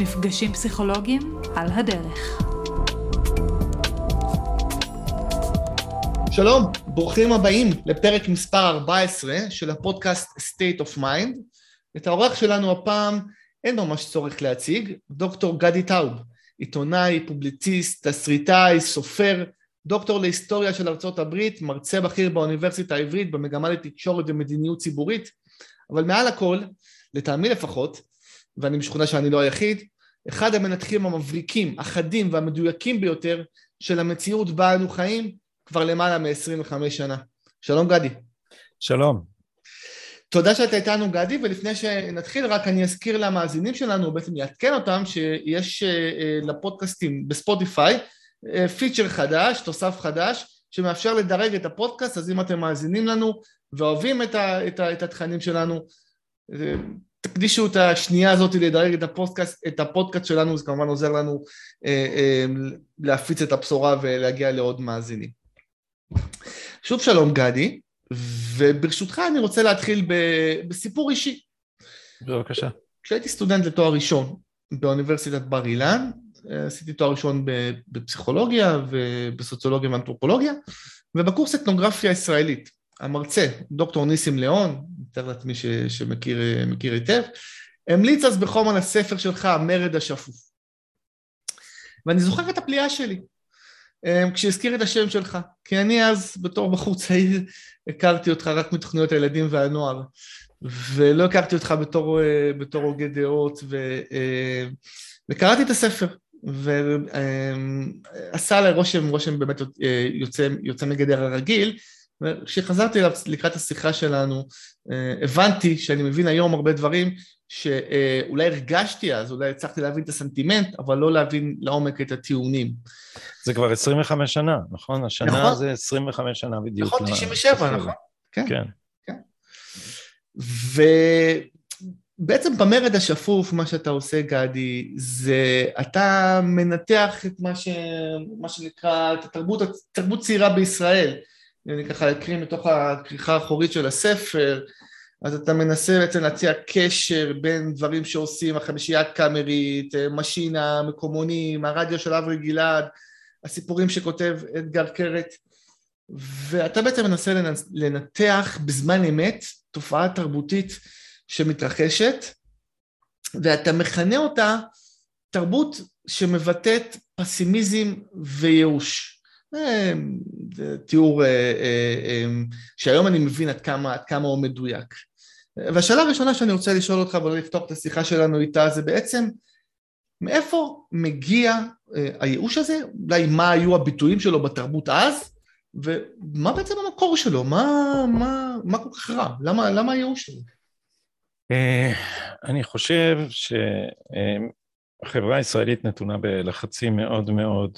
מפגשים פסיכולוגיים על הדרך. שלום, ברוכים הבאים לפרק מספר 14 של הפודקאסט State of Mind. את האורח שלנו הפעם אין ממש צורך להציג, דוקטור גדי טאוב, עיתונאי, פובליציסט, תסריטאי, סופר, דוקטור להיסטוריה של ארצות הברית, מרצה בכיר באוניברסיטה העברית במגמה לתקשורת ומדיניות ציבורית, אבל מעל הכל, לטעמי לפחות, ואני משוכנע שאני לא היחיד, אחד המנתחים המבריקים, החדים והמדויקים ביותר של המציאות בה אנו חיים כבר למעלה מ-25 שנה. שלום גדי. שלום. תודה שאתה איתנו גדי, ולפני שנתחיל רק אני אזכיר למאזינים שלנו, בעצם יעדכן אותם, שיש אה, אה, לפודקאסטים בספוטיפיי פיצ'ר חדש, תוסף חדש, שמאפשר לדרג את הפודקאסט, אז אם אתם מאזינים לנו ואוהבים את, ה, את, ה, את התכנים שלנו, אה, תקדישו את השנייה הזאת לדרג את הפודקאסט, את הפודקאסט שלנו, זה כמובן עוזר לנו אה, אה, להפיץ את הבשורה ולהגיע לעוד מאזינים. שוב שלום גדי, וברשותך אני רוצה להתחיל ב, בסיפור אישי. בבקשה. כשהייתי סטודנט לתואר ראשון באוניברסיטת בר אילן, עשיתי תואר ראשון בפסיכולוגיה ובסוציולוגיה ואנתרופולוגיה, ובקורס אתנוגרפיה ישראלית. המרצה, דוקטור ניסים ליאון, מתאר לעצמי שמכיר היטב, המליץ אז בחום על הספר שלך, המרד השפוף. ואני זוכר את הפליאה שלי, אמ, כשהזכיר את השם שלך, כי אני אז בתור בחור צעיר הכרתי אותך רק מתוכניות הילדים והנוער, ולא הכרתי אותך בתור, אה, בתור הוגה דעות, ו, אה, וקראתי את הספר, ועשה עליי רושם, רושם באמת אה, יוצא, יוצא מגדר הרגיל, וכשחזרתי אליו לקראת השיחה שלנו, הבנתי שאני מבין היום הרבה דברים שאולי הרגשתי אז, אולי הצלחתי להבין את הסנטימנט, אבל לא להבין לעומק את הטיעונים. זה כבר 25 שנה, נכון? השנה נכון. זה 25 שנה בדיוק. נכון, 97, נכון. כן. כן. כן. ובעצם במרד השפוף, מה שאתה עושה, גדי, זה אתה מנתח את מה, ש... מה שנקרא, את התרבות, התרבות צעירה בישראל. אני ככה אקריא מתוך הכריכה האחורית של הספר, אז אתה מנסה בעצם להציע קשר בין דברים שעושים, החמישייה הקאמרית, משינה, מקומונים, הרדיו של אברי גלעד, הסיפורים שכותב אדגר קרת, ואתה בעצם מנסה לנתח בזמן אמת תופעה תרבותית שמתרחשת, ואתה מכנה אותה תרבות שמבטאת פסימיזם וייאוש. זה תיאור אה, אה, אה, שהיום אני מבין עד כמה, עד כמה הוא מדויק. והשאלה הראשונה שאני רוצה לשאול אותך ולא לפתוח את השיחה שלנו איתה זה בעצם מאיפה מגיע הייאוש הזה? אולי מה היו הביטויים שלו בתרבות אז? ומה בעצם המקור שלו? מה, מה, מה כל כך רע? למה, למה הייאוש הזה? אני חושב שהחברה הישראלית נתונה בלחצים מאוד מאוד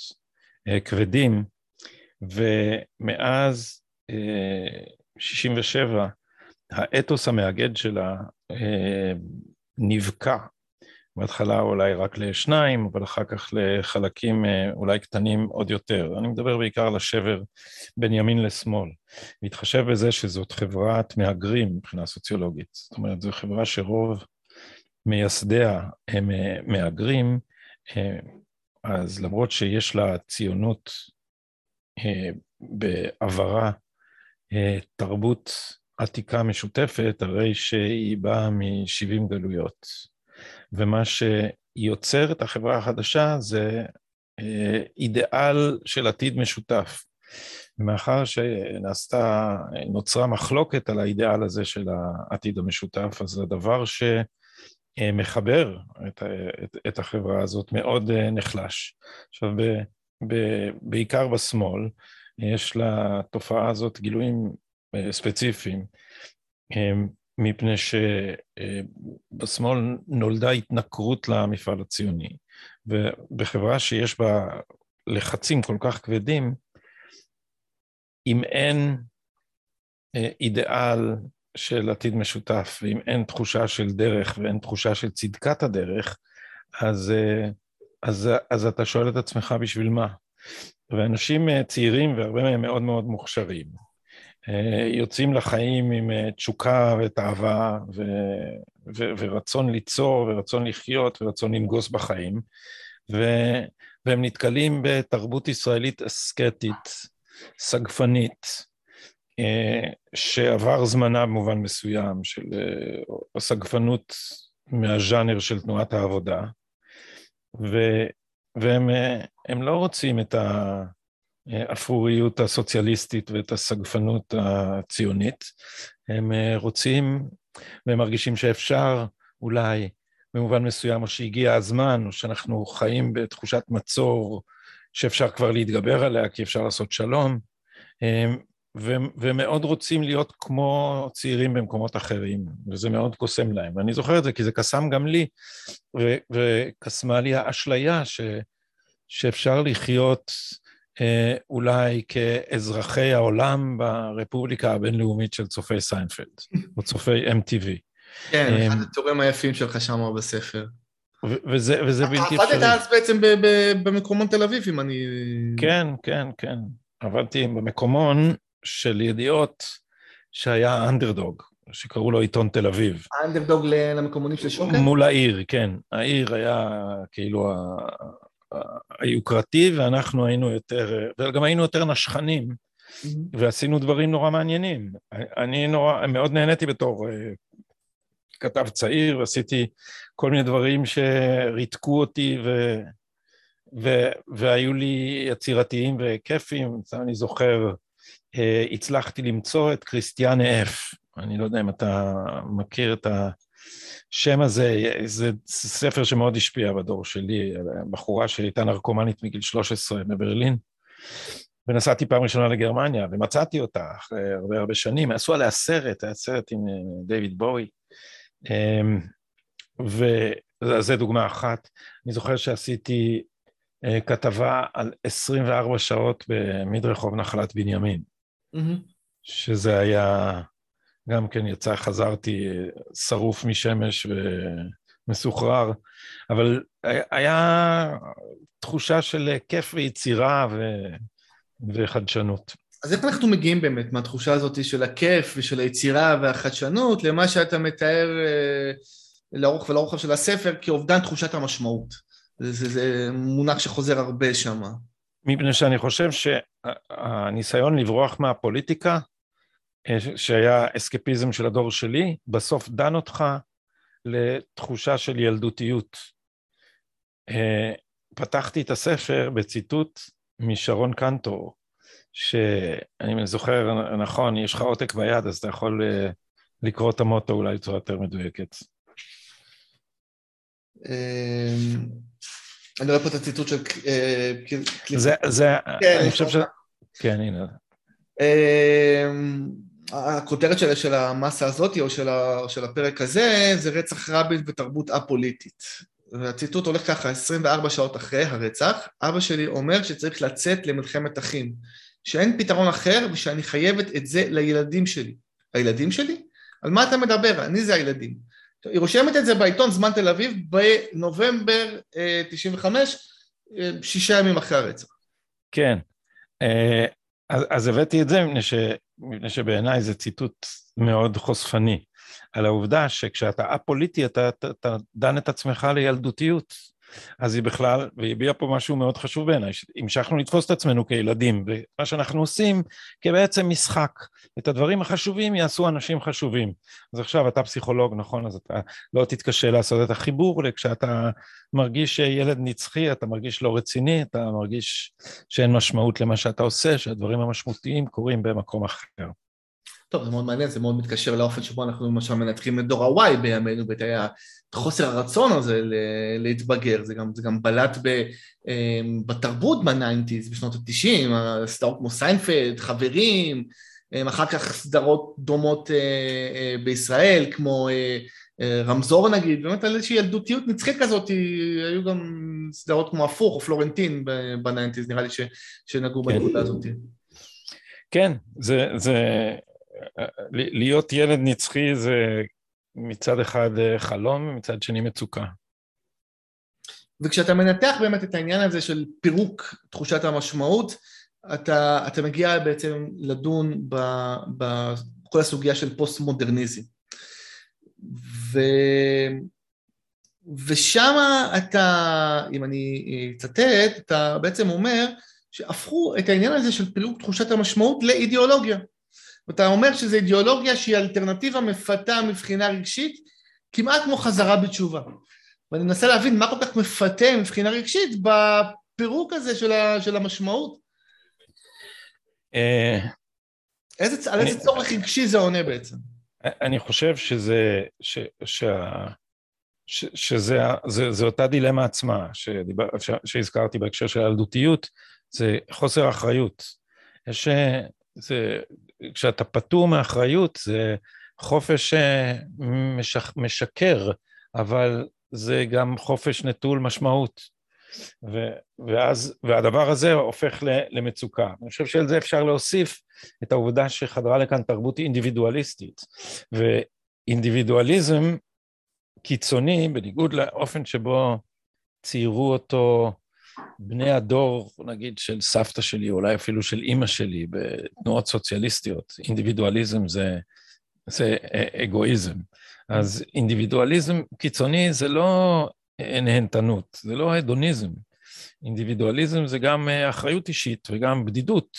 כבדים ומאז 67' אה, האתוס המאגד שלה אה, נבקע. בהתחלה אולי רק לשניים, אבל אחר כך לחלקים אה, אולי קטנים עוד יותר. אני מדבר בעיקר על השבר בין ימין לשמאל. להתחשב בזה שזאת חברת מהגרים מבחינה סוציולוגית. זאת אומרת, זו חברה שרוב מייסדיה הם מהגרים, אז למרות שיש לה ציונות בעברה אה, תרבות עתיקה משותפת, הרי שהיא באה מ-70 גלויות. ומה שיוצר את החברה החדשה זה אה, אידיאל של עתיד משותף. מאחר שנעשתה, נוצרה מחלוקת על האידיאל הזה של העתיד המשותף, אז הדבר שמחבר את, את, את החברה הזאת מאוד נחלש. עכשיו, בעיקר בשמאל, יש לתופעה הזאת גילויים אה, ספציפיים, אה, מפני שבשמאל נולדה התנכרות למפעל הציוני, ובחברה שיש בה לחצים כל כך כבדים, אם אין אה, אידיאל של עתיד משותף, ואם אין תחושה של דרך ואין תחושה של צדקת הדרך, אז אז, אז אתה שואל את עצמך בשביל מה. ואנשים אה, צעירים והרבה מהם מאוד מאוד מוכשרים, יוצאים לחיים עם תשוקה ותאווה ו, ו, ורצון ליצור ורצון לחיות ורצון לנגוס בחיים, ו, והם נתקלים בתרבות ישראלית אסקטית, סגפנית, שעבר זמנה במובן מסוים של הסגפנות מהז'אנר של תנועת העבודה, ו, והם לא רוצים את האפרוריות הסוציאליסטית ואת הסגפנות הציונית, הם רוצים והם מרגישים שאפשר אולי במובן מסוים, או שהגיע הזמן, או שאנחנו חיים בתחושת מצור שאפשר כבר להתגבר עליה כי אפשר לעשות שלום, ומאוד רוצים להיות כמו צעירים במקומות אחרים, וזה מאוד קוסם להם. ואני זוכר את זה כי זה קסם גם לי, וקסמה לי האשליה ש, שאפשר לחיות אה, אולי כאזרחי העולם ברפובליקה הבינלאומית של צופי סיינפלד, או צופי MTV. כן, אה, אחד התיאורים היפים שלך שם בספר. וזה, וזה בלתי אפשרי. עבדת אז בעצם במקומון תל אביב, אם אני... כן, כן, כן. עבדתי במקומון של ידיעות שהיה אנדרדוג, שקראו לו עיתון תל אביב. האנדרדוג למקומונים של שוקן? מול העיר, כן. העיר היה כאילו היוקרתי, ואנחנו היינו יותר, וגם היינו יותר נשכנים, mm-hmm. ועשינו דברים נורא מעניינים. אני נורא, מאוד נהניתי בתור אה, כתב צעיר, ועשיתי כל מיני דברים שריתקו אותי ו... ו... והיו לי יצירתיים וכיפים. אני זוכר הצלחתי למצוא את כריסטיאן אף. אני לא יודע אם אתה מכיר את השם הזה, זה ספר שמאוד השפיע בדור שלי, בחורה שהייתה נרקומנית מגיל 13 בברלין. ונסעתי פעם ראשונה לגרמניה, ומצאתי אותה אחרי הרבה הרבה שנים, עשו עליה סרט, היה סרט עם אה, דיוויד בואי, אמ, וזו דוגמה אחת. אני זוכר שעשיתי אה, כתבה על 24 שעות במדרחוב נחלת בנימין. שזה היה, גם כן יצא, חזרתי שרוף משמש ומסוחרר, אבל היה תחושה של כיף ויצירה ו... וחדשנות. אז איך אנחנו מגיעים באמת מהתחושה הזאת של הכיף ושל היצירה והחדשנות למה שאתה מתאר אה, לאורך ולרוחב של הספר כאובדן תחושת המשמעות? זה, זה, זה מונח שחוזר הרבה שם. מפני שאני חושב שהניסיון לברוח מהפוליטיקה, אה, שהיה אסקפיזם של הדור שלי, בסוף דן אותך לתחושה של ילדותיות. אה, פתחתי את הספר בציטוט משרון קנטור, שאני זוכר נכון, יש לך עותק ביד, אז אתה יכול אה, לקרוא את המוטו אולי בצורה יותר מדויקת. אני רואה פה את הציטוט של... אה, זה, זה, כן, אני חושב ש... כן, הנה. אמ, הכותרת של, של המסה הזאת, או של, ה, של הפרק הזה, זה רצח רבין ותרבות א-פוליטית. והציטוט הולך ככה, 24 שעות אחרי הרצח, אבא שלי אומר שצריך לצאת למלחמת אחים, שאין פתרון אחר ושאני חייבת את זה לילדים שלי. הילדים שלי? על מה אתה מדבר? אני זה הילדים. היא רושמת את זה בעיתון זמן תל אביב בנובמבר 95, אה, אה, שישה ימים אחרי הרצח. כן, אה, אז, אז הבאתי את זה מפני, ש, מפני שבעיניי זה ציטוט מאוד חושפני, על העובדה שכשאתה א-פוליטי אתה, אתה, אתה דן את עצמך לילדותיות. אז היא בכלל, והיא הביעה פה משהו מאוד חשוב בעיניי, שהמשכנו לתפוס את עצמנו כילדים, ומה שאנחנו עושים כבעצם משחק. את הדברים החשובים יעשו אנשים חשובים. אז עכשיו אתה פסיכולוג, נכון, אז אתה לא תתקשה לעשות את החיבור, וכשאתה מרגיש ילד נצחי, אתה מרגיש לא רציני, אתה מרגיש שאין משמעות למה שאתה עושה, שהדברים המשמעותיים קורים במקום אחר. טוב, זה מאוד מעניין, זה מאוד מתקשר לאופן שבו אנחנו למשל מנתחים את דור ה-Y בימינו, ואת חוסר הרצון הזה להתבגר, זה גם, זה גם בלט ב, אמ, בתרבות ב nineties, בשנות ה-90, סדרות כמו סיינפלד, חברים, אמ, אחר כך סדרות דומות אה, אה, בישראל, כמו אה, רמזור נגיד, באמת על איזושהי ילדותיות נצחית כזאת, היו גם סדרות כמו הפוך או פלורנטין ב nineties, נראה לי ש, שנגעו כן. בנקודה הזאת. כן, זה, זה להיות ילד נצחי זה מצד אחד אה, חלום ומצד שני מצוקה. וכשאתה מנתח באמת את העניין הזה של פירוק תחושת המשמעות, אתה, אתה מגיע בעצם לדון בכל הסוגיה של פוסט-מודרניזם. ו... ושם אתה, אם אני אצטט, אתה בעצם אומר שהפכו את העניין הזה של פילוג תחושת המשמעות לאידיאולוגיה. אתה אומר שזו אידיאולוגיה שהיא אלטרנטיבה מפתה מבחינה רגשית, כמעט כמו חזרה בתשובה. ואני מנסה להבין מה כל כך מפתה מבחינה רגשית בפירוק הזה של, ה, של המשמעות. אה, איזה, על איזה צורך רגשי זה עונה בעצם? אני חושב שזה, ש, שה, ש, שזה זה, זה אותה דילמה עצמה שדיבר, ש, שהזכרתי בהקשר של הילדותיות, זה חוסר אחריות. יש, זה, כשאתה פטור מאחריות זה חופש אה, משק, משקר, אבל זה גם חופש נטול משמעות. ו, ואז, והדבר הזה הופך למצוקה. אני חושב שעל זה אפשר להוסיף את העובדה שחדרה לכאן תרבות אינדיבידואליסטית. ואינדיבידואליזם קיצוני, בניגוד לאופן שבו ציירו אותו בני הדור, נגיד, של סבתא שלי, אולי אפילו של אימא שלי, בתנועות סוציאליסטיות, אינדיבידואליזם זה, זה אגואיזם. אז אינדיבידואליזם קיצוני זה לא נהנתנות, זה לא הדוניזם. אינדיבידואליזם זה גם אחריות אישית וגם בדידות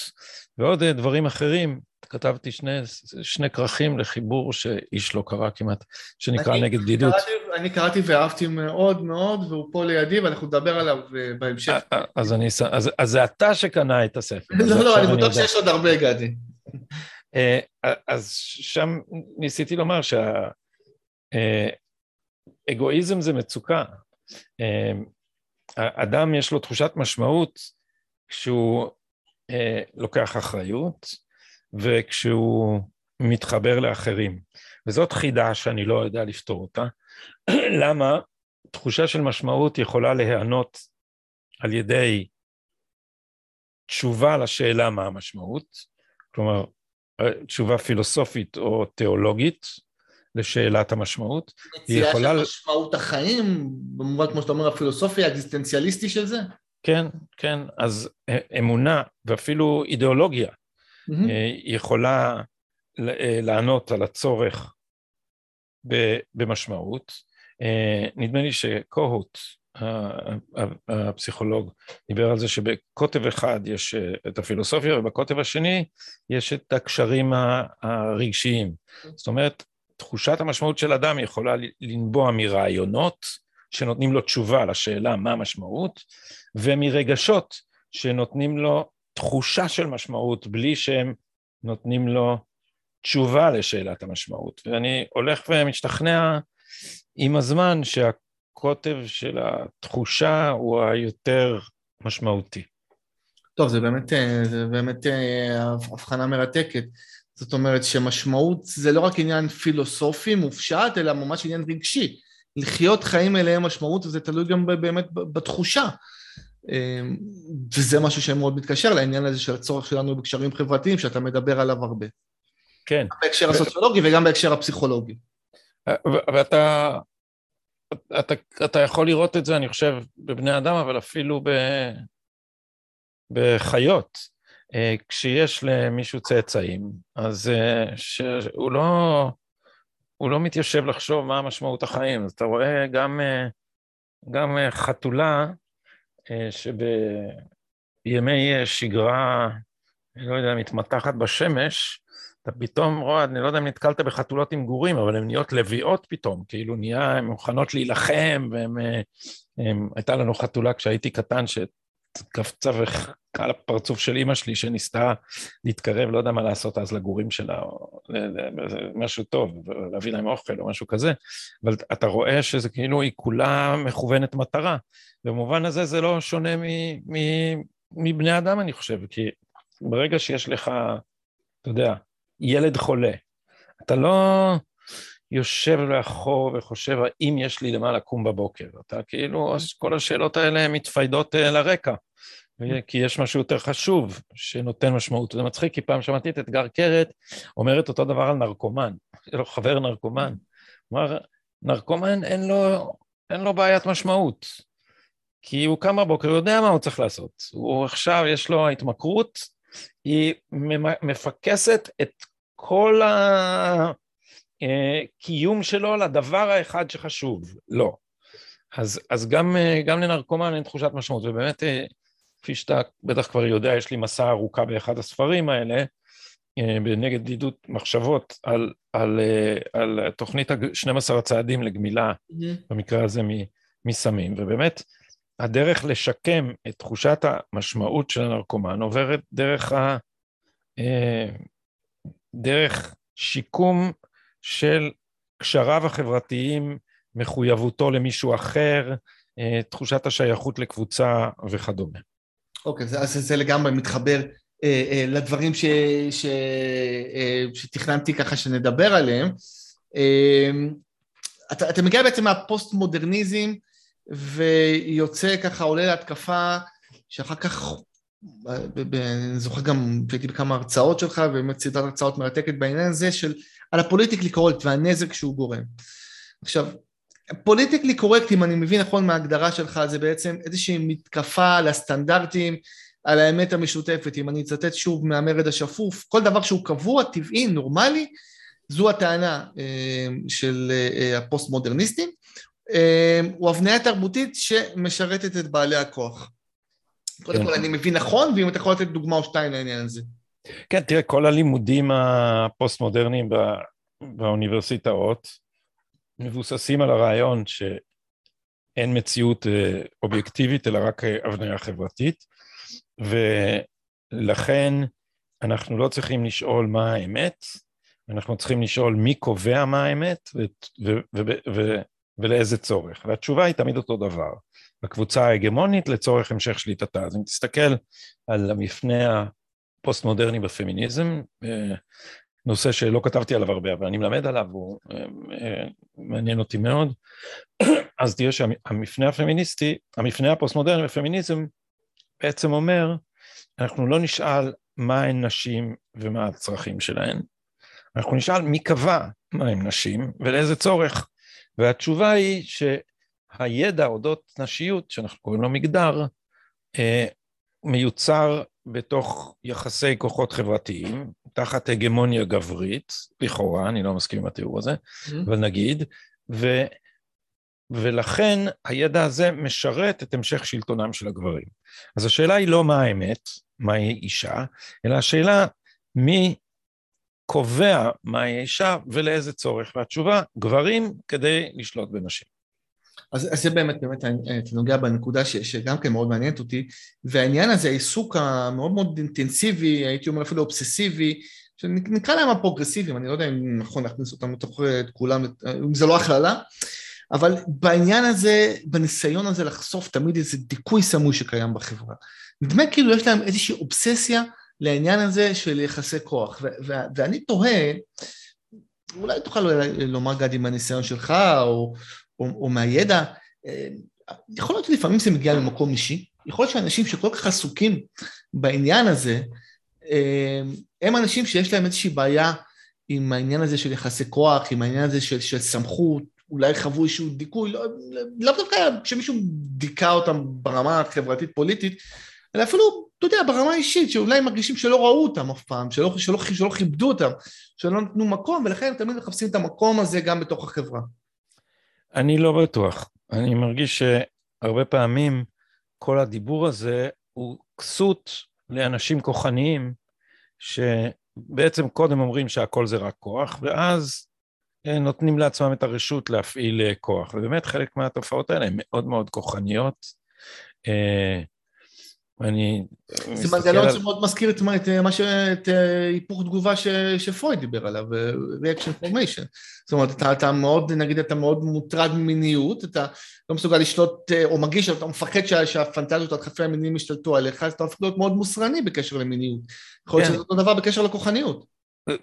ועוד דברים אחרים. כתבתי שני, שני כרכים לחיבור שאיש לא קרא כמעט, שנקרא אני נגד בדידות. קראתי, אני קראתי ואהבתי מאוד מאוד, והוא פה לידי ואנחנו נדבר עליו אה, בהמשך. אה, אה, אז, אני, אז, אז זה אתה שקנה את הספר. לא, לא, אני בטוח שיש עוד הרבה, גדי. אז שם ניסיתי לומר שהאגואיזם זה מצוקה. אדם יש לו תחושת משמעות כשהוא לוקח אחריות, וכשהוא מתחבר לאחרים. וזאת חידה שאני לא יודע לפתור אותה. למה? תחושה של משמעות יכולה להיענות על ידי תשובה לשאלה מה המשמעות, כלומר, תשובה פילוסופית או תיאולוגית לשאלת המשמעות. מציאה יכולה... של משמעות החיים, במובן כמו שאתה אומר, הפילוסופי האקזיסטנציאליסטי של זה? כן, כן, אז אמונה ואפילו אידיאולוגיה אה, יכולה אה, לענות על הצורך במשמעות. אה, נדמה לי שקוהוט, הפסיכולוג, דיבר על זה שבקוטב אחד יש את הפילוסופיה ובקוטב השני יש את הקשרים הרגשיים. זאת אומרת, תחושת המשמעות של אדם יכולה לנבוע מרעיונות שנותנים לו תשובה לשאלה מה המשמעות, ומרגשות שנותנים לו תחושה של משמעות בלי שהם נותנים לו תשובה לשאלת המשמעות. ואני הולך ומשתכנע עם הזמן שהקוטב של התחושה הוא היותר משמעותי. טוב, זה באמת, זה באמת אה, הבחנה מרתקת. זאת אומרת שמשמעות זה לא רק עניין פילוסופי מופשט, אלא ממש עניין רגשי. לחיות חיים אליהם משמעות, וזה תלוי גם באמת בתחושה. אמ, וזה משהו שמאוד מתקשר לעניין הזה של הצורך שלנו בקשרים חברתיים, שאתה מדבר עליו הרבה. כן. בהקשר הסוציולוגי וגם בהקשר הפסיכולוגי. ואתה אתה, אתה יכול לראות את זה, אני חושב, בבני אדם, אבל אפילו ב, בחיות. אה, כשיש למישהו צאצאים, אז אה, שהוא לא, הוא לא מתיישב לחשוב מה משמעות החיים. אז אתה רואה גם, אה, גם חתולה אה, שבימי שגרה, אני לא יודע, מתמתחת בשמש, אתה פתאום רואה, אני לא יודע אם נתקלת בחתולות עם גורים, אבל הן נהיות לביאות פתאום, כאילו נהיה, הן מוכנות להילחם, והן... הייתה לנו חתולה כשהייתי קטן, שקפצה וחכה לפרצוף של אימא שלי, שניסתה להתקרב, לא יודע מה לעשות אז לגורים שלה, או משהו טוב, להביא להם אוכל או משהו כזה, אבל אתה רואה שזה כאילו, היא כולה מכוונת מטרה. במובן הזה זה לא שונה מבני אדם, אני חושב, כי ברגע שיש לך, אתה יודע, ילד חולה, אתה לא יושב לאחור וחושב האם יש לי למה לקום בבוקר, אתה כאילו, אז כל השאלות האלה מתפיידות אה, לרקע, כי יש משהו יותר חשוב שנותן משמעות. זה מצחיק, כי פעם שמעתי את אתגר קרת אומרת אותו דבר על נרקומן, יש לו חבר נרקומן, כלומר, נרקומן אין לו, אין לו בעיית משמעות. כי הוא קם בבוקר, הוא יודע מה הוא צריך לעשות. הוא עכשיו, יש לו התמכרות, היא מפקסת את כל הקיום שלו לדבר האחד שחשוב, לא. אז, אז גם, גם לנרקומן אין תחושת משמעות, ובאמת, כפי שאתה בטח כבר יודע, יש לי מסע ארוכה באחד הספרים האלה, בנגד בדידות מחשבות על, על, על תוכנית 12 הצעדים לגמילה, mm-hmm. במקרה הזה מסמים, ובאמת הדרך לשקם את תחושת המשמעות של הנרקומן עוברת דרך, ה, דרך שיקום של קשריו החברתיים, מחויבותו למישהו אחר, תחושת השייכות לקבוצה וכדומה. אוקיי, okay, אז זה לגמרי מתחבר אה, אה, לדברים ש, ש, אה, שתכננתי ככה שנדבר עליהם. אתה, אתה מגיע בעצם מהפוסט-מודרניזם ויוצא ככה, עולה להתקפה שאחר כך, אני זוכר גם, הייתי בכמה הרצאות שלך, ובאמת סדרת הרצאות מרתקת בעניין הזה של על ה political correct והנזק שהוא גורם. עכשיו, political correct, אם אני מבין נכון מההגדרה שלך, זה בעצם איזושהי מתקפה על הסטנדרטים, על האמת המשותפת. אם אני אצטט שוב מהמרד השפוף, כל דבר שהוא קבוע, טבעי, נורמלי, זו הטענה אה, של אה, הפוסט-מודרניסטים. אה, הוא הבניה תרבותית שמשרתת את בעלי הכוח. קודם כן. כל, אני מבין נכון, ואם אתה יכול לתת דוגמה או שתיים לעניין הזה. כן, תראה, כל הלימודים הפוסט-מודרניים באוניברסיטאות מבוססים על הרעיון שאין מציאות אובייקטיבית, אלא רק הבניה חברתית. ולכן אנחנו לא צריכים לשאול מה האמת, אנחנו צריכים לשאול מי קובע מה האמת ו- ו- ו- ולאיזה צורך. והתשובה היא תמיד אותו דבר. הקבוצה ההגמונית לצורך המשך שליטתה. אז אם תסתכל על המפנה הפוסט-מודרני בפמיניזם, אה, נושא שלא כתבתי עליו הרבה, אבל אני מלמד עליו, הוא אה, אה, מעניין אותי מאוד, אז תראה שהמפנה הפמיניסטי, המפנה הפוסט-מודרני בפמיניזם, בעצם אומר, אנחנו לא נשאל מה הן נשים ומה הצרכים שלהן, אנחנו נשאל מי קבע מה הן נשים ולאיזה צורך. והתשובה היא שהידע אודות נשיות, שאנחנו קוראים לו מגדר, אה, מיוצר בתוך יחסי כוחות חברתיים, תחת הגמוניה גברית, לכאורה, אני לא מסכים עם התיאור הזה, mm-hmm. אבל נגיד, ו, ולכן הידע הזה משרת את המשך שלטונם של הגברים. אז השאלה היא לא מה האמת, מהי אישה, אלא השאלה מי קובע מהי אישה ולאיזה צורך, והתשובה, גברים כדי לשלוט בנשים. אז, אז זה באמת, באמת, אתה נוגע בנקודה ש, שגם כן מאוד מעניינת אותי, והעניין הזה, העיסוק המאוד מאוד אינטנסיבי, הייתי אומר אפילו אובססיבי, שנקרא להם הפרוגרסיביים, אני לא יודע אם נכון להכניס אותם לתוך כולם, אם זה לא הכללה, אבל בעניין הזה, בניסיון הזה לחשוף תמיד איזה דיכוי סמוי שקיים בחברה. נדמה כאילו יש להם איזושהי אובססיה לעניין הזה של יחסי כוח, ואני תוהה, אולי תוכל לומר גדי מהניסיון שלך, או, או, או מהידע, אה, יכול להיות שלפעמים זה מגיע ממקום אישי, יכול להיות שאנשים שכל כך עסוקים בעניין הזה, אה, הם אנשים שיש להם איזושהי בעיה עם העניין הזה של יחסי כוח, עם העניין הזה של, של סמכות, אולי חוו איזשהו דיכוי, לא, לא דווקא שמישהו דיכא אותם ברמה החברתית-פוליטית, אלא אפילו, אתה יודע, ברמה האישית, שאולי מרגישים שלא ראו אותם אף פעם, שלא, שלא, שלא כיבדו אותם, שלא נתנו מקום, ולכן הם תמיד מחפשים את המקום הזה גם בתוך החברה. אני לא בטוח. אני מרגיש שהרבה פעמים כל הדיבור הזה הוא כסות לאנשים כוחניים, שבעצם קודם אומרים שהכל זה רק כוח, ואז אה, נותנים לעצמם את הרשות להפעיל אה, כוח. ובאמת חלק מהתופעות האלה הן מאוד מאוד כוחניות. אה, אני זה מנגנון שמאוד מזכיר את מה ש... את היפוך תגובה ש... שפרויד דיבר עליו, reaction formation. זאת אומרת, אתה, אתה מאוד, נגיד, אתה מאוד מוטרד ממיניות, אתה לא מסוגל לשלוט, או מרגיש אתה מפחד שה... שהפנטזיות, הדחפי המיניים ישתלטו עליך, אז אתה הופך להיות מאוד מוסרני בקשר למיניות. יכול להיות כן. שזה אותו דבר בקשר לכוחניות.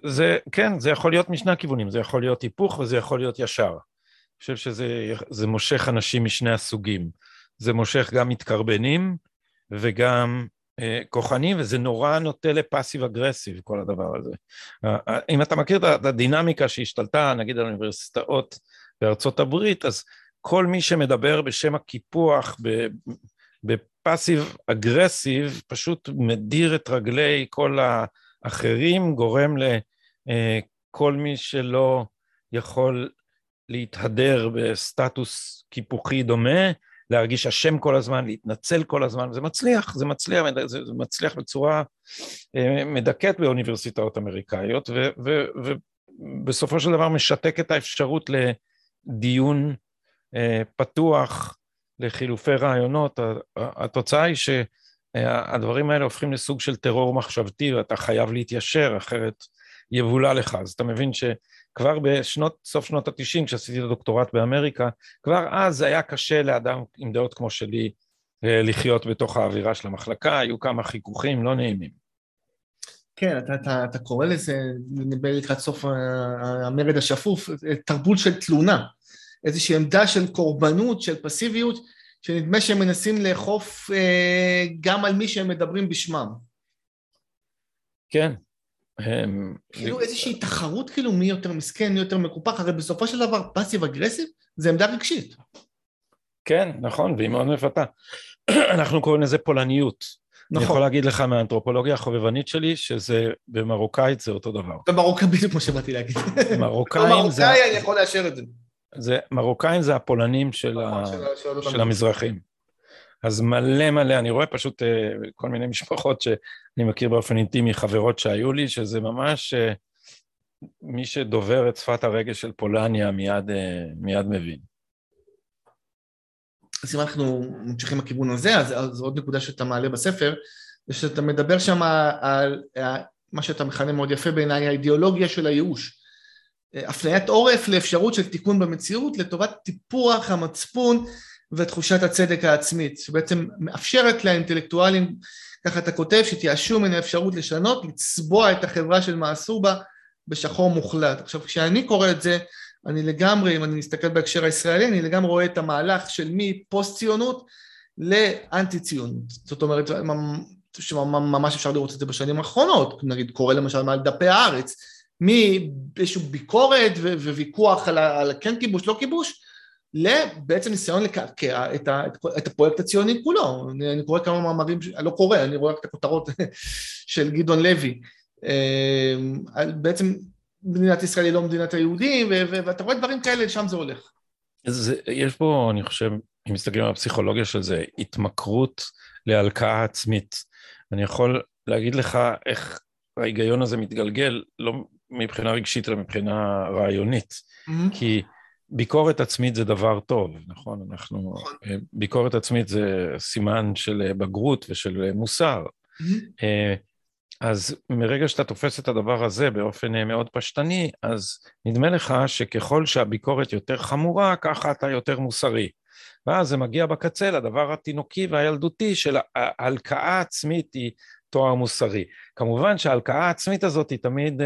זה, כן, זה יכול להיות משני הכיוונים, זה יכול להיות היפוך וזה יכול להיות ישר. אני חושב שזה מושך אנשים משני הסוגים. זה מושך גם מתקרבנים וגם אה, כוחנים, וזה נורא נוטה לפאסיב אגרסיב, כל הדבר הזה. אה, אה, אם אתה מכיר את הדינמיקה שהשתלטה, נגיד, על האוניברסיטאות בארצות הברית, אז כל מי שמדבר בשם הקיפוח, פאסיב אגרסיב פשוט מדיר את רגלי כל האחרים, גורם לכל מי שלא יכול להתהדר בסטטוס קיפוחי דומה, להרגיש אשם כל הזמן, להתנצל כל הזמן, זה מצליח, זה מצליח, זה מצליח בצורה אה, מדכאת באוניברסיטאות אמריקאיות, ובסופו של דבר משתק את האפשרות לדיון אה, פתוח, לחילופי רעיונות. התוצאה היא שהדברים האלה הופכים לסוג של טרור מחשבתי, ואתה חייב להתיישר, אחרת יבולע לך. אז אתה מבין ש... כבר בשנות, סוף שנות התשעים, כשעשיתי את הדוקטורט באמריקה, כבר אז היה קשה לאדם עם דעות כמו שלי אה, לחיות בתוך האווירה של המחלקה, היו כמה חיכוכים לא נעימים. כן, אתה, אתה, אתה קורא לזה, נדמה לי לקראת סוף המרד השפוף, תרבות של תלונה, איזושהי עמדה של קורבנות, של פסיביות, שנדמה שהם מנסים לאכוף אה, גם על מי שהם מדברים בשמם. כן, כאילו איזושהי תחרות כאילו מי יותר מסכן, מי יותר מקופח, הרי בסופו של דבר פאסיב אגרסיב זה עמדה רגשית. כן, נכון, והיא מאוד מפתה. אנחנו קוראים לזה פולניות. נכון. אני יכול להגיד לך מהאנתרופולוגיה החובבנית שלי, שזה במרוקאית זה אותו דבר. במרוקאית בדיוק כמו שבאתי להגיד. מרוקאים זה... במרוקאי אני יכול לאשר את זה. זה מרוקאים זה הפולנים של, ה... של, של המזרחים. אז מלא מלא, אני רואה פשוט אה, כל מיני משפחות שאני מכיר באופן אינטימי, חברות שהיו לי, שזה ממש, אה, מי שדובר את שפת הרגש של פולניה מיד, אה, מיד מבין. אז אם אנחנו ממשיכים בכיוון הזה, אז, אז עוד נקודה שאתה מעלה בספר, זה שאתה מדבר שם על, על מה שאתה מכנה מאוד יפה בעיניי, האידיאולוגיה של הייאוש. הפניית עורף לאפשרות של תיקון במציאות לטובת טיפוח המצפון ותחושת הצדק העצמית, שבעצם מאפשרת לאינטלקטואלים, ככה אתה כותב, שתייאשו מן האפשרות לשנות, לצבוע את החברה של מעשו בה בשחור מוחלט. עכשיו, כשאני קורא את זה, אני לגמרי, אם אני מסתכל בהקשר הישראלי, אני לגמרי רואה את המהלך של מפוסט ציונות לאנטי ציונות. זאת אומרת, שממש אפשר לראות את זה בשנים האחרונות, נגיד קורא למשל מעל דפי הארץ, מאיזושהי ביקורת וויכוח על, על כן כיבוש, לא כיבוש, לבעצם ניסיון לקעקע את, ה, את הפרויקט הציוני כולו. אני, אני קורא כמה מאמרים, לא קורא, אני רואה רק את הכותרות של גדעון לוי. אה, בעצם מדינת ישראל היא לא מדינת היהודים, ואתה רואה דברים כאלה, לשם זה הולך. אז יש פה, אני חושב, אם מסתכלים על הפסיכולוגיה של זה, התמכרות להלקאה עצמית. אני יכול להגיד לך איך ההיגיון הזה מתגלגל, לא מבחינה רגשית, אלא מבחינה רעיונית. Mm-hmm. כי ביקורת עצמית זה דבר טוב, נכון? אנחנו... נכון. אה, ביקורת עצמית זה סימן של אה, בגרות ושל אה, מוסר. Mm-hmm. אז מרגע שאתה תופס את הדבר הזה באופן מאוד פשטני, אז נדמה לך שככל שהביקורת יותר חמורה, ככה אתה יותר מוסרי. ואז זה מגיע בקצה לדבר התינוקי והילדותי של ההלקאה העצמית היא תואר מוסרי. כמובן שההלקאה העצמית הזאת היא תמיד uh,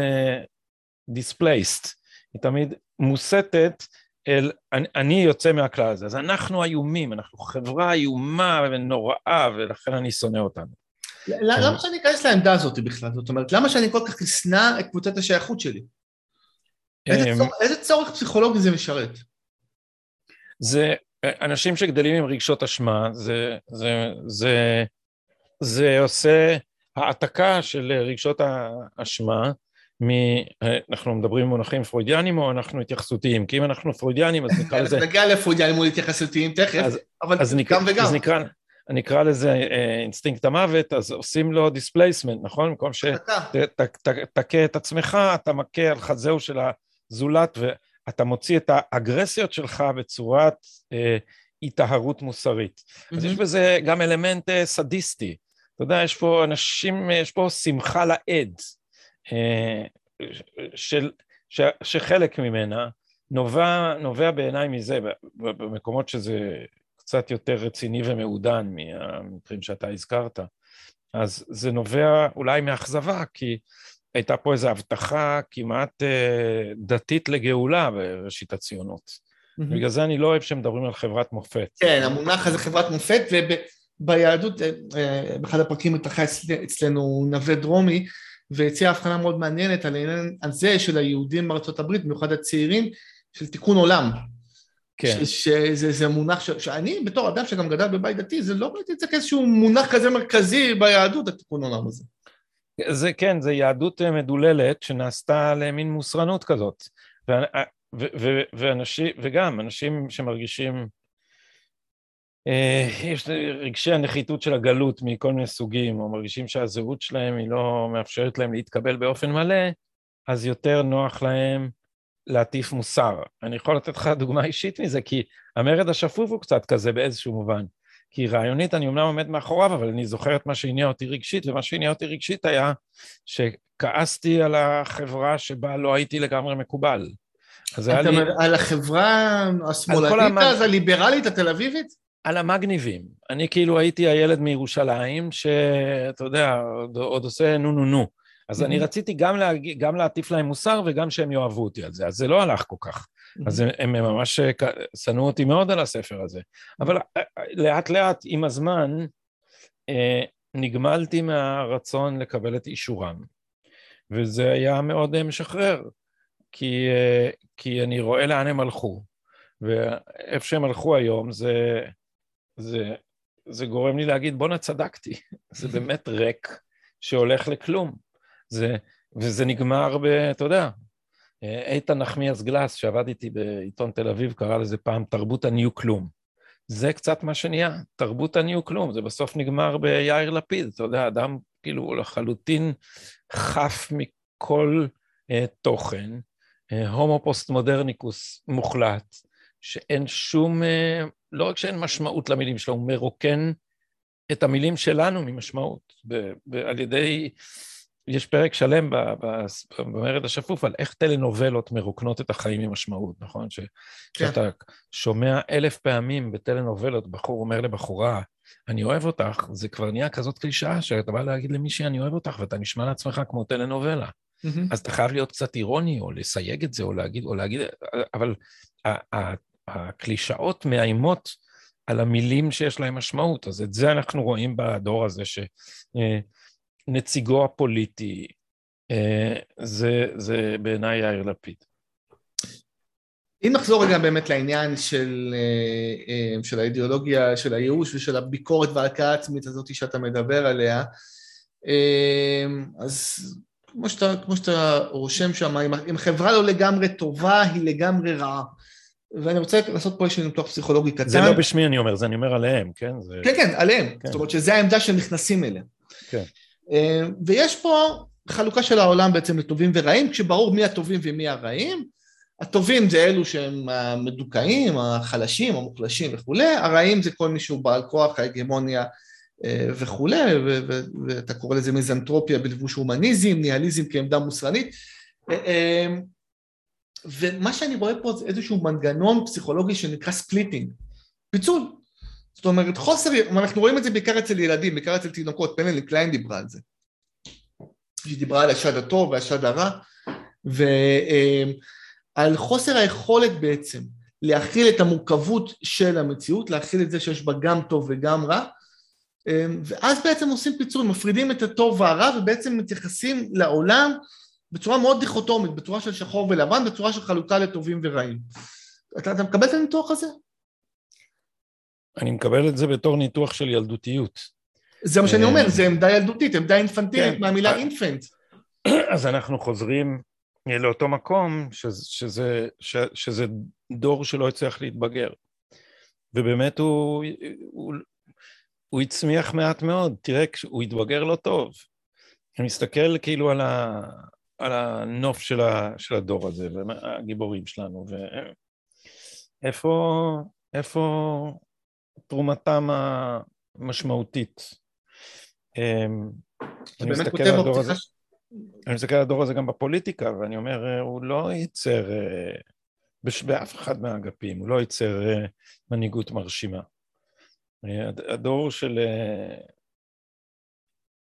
displaced, היא תמיד מוסטת אל אני, אני יוצא מהכלל הזה. אז אנחנו איומים, אנחנו חברה איומה ונוראה, ולכן אני שונא אותנו. למה שאני אכנס לעמדה הזאת בכלל? זאת אומרת, למה שאני כל כך אשנא את קבוצת השייכות שלי? איזה אמ, צורך פסיכולוגי זה משרת? זה אנשים שגדלים עם רגשות אשמה, זה, זה, זה, זה עושה העתקה של רגשות האשמה מ... אנחנו מדברים במונחים פרוידיאנים או אנחנו התייחסותיים? כי אם אנחנו פרוידיאנים אז נקרא לזה... נגיע לפרוידיאנים מול התייחסות תכף, אבל גם וגם. אז נקרא, אני אקרא לזה אינסטינקט המוות, אז עושים לו displacement, נכון? במקום שתכה את עצמך, אתה מכה על חזהו של הזולת ואתה מוציא את האגרסיות שלך בצורת אה, היטהרות מוסרית. אז יש בזה גם אלמנט אה, סדיסטי. אתה יודע, יש פה אנשים, יש פה שמחה לאיד. אה, של, ש, שחלק ממנה נובע, נובע בעיניי מזה, במקומות שזה קצת יותר רציני ומעודן מהמקרים שאתה הזכרת, אז זה נובע אולי מאכזבה, כי הייתה פה איזו הבטחה כמעט אה, דתית לגאולה בראשית הציונות. Mm-hmm. בגלל זה אני לא אוהב שמדברים על חברת מופת. כן, המונח הזה חברת מופת, וביהדות, אה, באחד הפרקים התרחש אצלנו נווה דרומי, והציע הבחנה מאוד מעניינת על העניין הזה של היהודים בארצות הברית, במיוחד הצעירים, של תיקון עולם. כן. שזה מונח ש, שאני בתור אדם שגם גדל בבית דתי, זה לא ראיתי את זה כאיזשהו מונח כזה מרכזי ביהדות, התיקון עולם הזה. זה כן, זה יהדות אה, מדוללת שנעשתה למין מוסרנות כזאת. ו, ואנשים, וגם אנשים שמרגישים, אה, יש רגשי הנחיתות של הגלות מכל מיני סוגים, או מרגישים שהזהות שלהם היא לא מאפשרת להם להתקבל באופן מלא, אז יותר נוח להם להטיף מוסר. אני יכול לתת לך דוגמה אישית מזה, כי המרד השפוף הוא קצת כזה באיזשהו מובן. כי רעיונית אני אומנם עומד מאחוריו, אבל אני זוכר את מה שהניע אותי רגשית, ומה שהניע אותי רגשית היה שכעסתי על החברה שבה לא הייתי לגמרי מקובל. אז היה לי... על החברה השמאלנית המג... אז, הליברלית, התל אביבית? על המגניבים. אני כאילו הייתי הילד מירושלים, שאתה יודע, עוד, עוד עושה נו נו נו. אז אני רציתי גם, להג... גם להטיף להם מוסר וגם שהם יאהבו אותי על זה, אז זה לא הלך כל כך. אז הם, הם ממש שנאו אותי מאוד על הספר הזה. אבל אה, אה, לאט לאט, עם הזמן, אה, נגמלתי מהרצון לקבל את אישורם. וזה היה מאוד משחרר, כי, כי אני רואה לאן הם הלכו. ואיפה שהם הלכו היום, זה, זה, זה גורם לי להגיד, בואנה, צדקתי. זה באמת ריק שהולך לכלום. זה, וזה נגמר ב... אתה יודע, איתן נחמיאס גלס, שעבד איתי בעיתון תל אביב, קרא לזה פעם תרבות הניו כלום. זה קצת מה שנהיה, תרבות הניו כלום, זה בסוף נגמר ביאיר לפיד, אתה יודע, אדם כאילו לחלוטין חף מכל אה, תוכן, אה, הומו פוסט-מודרניקוס מוחלט, שאין שום, אה, לא רק שאין משמעות למילים שלו, הוא מרוקן את המילים שלנו ממשמעות, על ידי יש פרק שלם במרד השפוף על איך טלנובלות מרוקנות את החיים ממשמעות, נכון? ש, כן. שאתה שומע אלף פעמים בטלנובלות, בחור אומר לבחורה, אני אוהב אותך, זה כבר נהיה כזאת קלישאה, שאתה בא להגיד למישהי, אני אוהב אותך, ואתה נשמע לעצמך כמו טלנובלה. Mm-hmm. אז אתה חייב להיות קצת אירוני, או לסייג את זה, או להגיד, או להגיד, אבל הקלישאות מאיימות על המילים שיש להם משמעות, אז את זה אנחנו רואים בדור הזה, ש... אה, הפוליטי, אה, זה, זה בעיניי יאיר לפיד. אם נחזור רגע באמת לעניין של, אה, של האידיאולוגיה, של הייאוש ושל הביקורת וההלקאה העצמית הזאת שאתה מדבר עליה, אז כמו שאתה, כמו שאתה רושם שם, אם החברה לא לגמרי טובה, היא לגמרי רעה. ואני רוצה לעשות פה איזשהו ניתוח פסיכולוגי קטן. זה לא בשמי אני אומר, זה אני אומר עליהם, כן? זה... כן, כן, עליהם. כן. זאת אומרת שזו העמדה שהם נכנסים אליה. כן. אה, ויש פה חלוקה של העולם בעצם לטובים ורעים, כשברור מי הטובים ומי הרעים. הטובים זה אלו שהם המדוכאים, החלשים, המוחלשים וכולי, הרעים זה כל מי שהוא בעל כוח, ההגמוניה אה, וכולי, ואתה קורא לזה מיזנטרופיה בלבוש הומניזם, ניהליזם כעמדה מוסרנית. אה, ומה שאני רואה פה זה איזשהו מנגנון פסיכולוגי שנקרא splitting, פיצול. זאת אומרת, חוסר, אנחנו רואים את זה בעיקר אצל ילדים, בעיקר אצל תינוקות, מלאני קליין דיברה על זה. היא דיברה על השד הטוב והשד הרע, ועל חוסר היכולת בעצם להכיל את המורכבות של המציאות, להכיל את זה שיש בה גם טוב וגם רע, ואז בעצם עושים פיצול, מפרידים את הטוב והרע ובעצם מתייחסים לעולם בצורה מאוד דיכוטומית, בצורה של שחור ולבן, בצורה של חלוקה לטובים ורעים. אתה, אתה מקבל את הניתוח הזה? אני מקבל את זה בתור ניתוח של ילדותיות. זה מה שאני אומר, זה עמדה ילדותית, עמדה אינפנטילית כן. מהמילה אינפנט. אז אנחנו חוזרים לאותו מקום שזה, שזה, שזה דור שלא הצליח להתבגר. ובאמת הוא, הוא, הוא הצמיח מעט מאוד, תראה, הוא התבגר לא טוב. אני מסתכל כאילו על, ה, על הנוף של, ה, של הדור הזה, והגיבורים שלנו, ואיפה איפה תרומתם המשמעותית. אמ, אני מסתכל על הדור הזה, אני מסתכל על הדור הזה גם בפוליטיקה, ואני אומר, אה, הוא לא ייצר, אה, באף אחד מהאגפים, הוא לא ייצר אה, מנהיגות מרשימה. הדור של...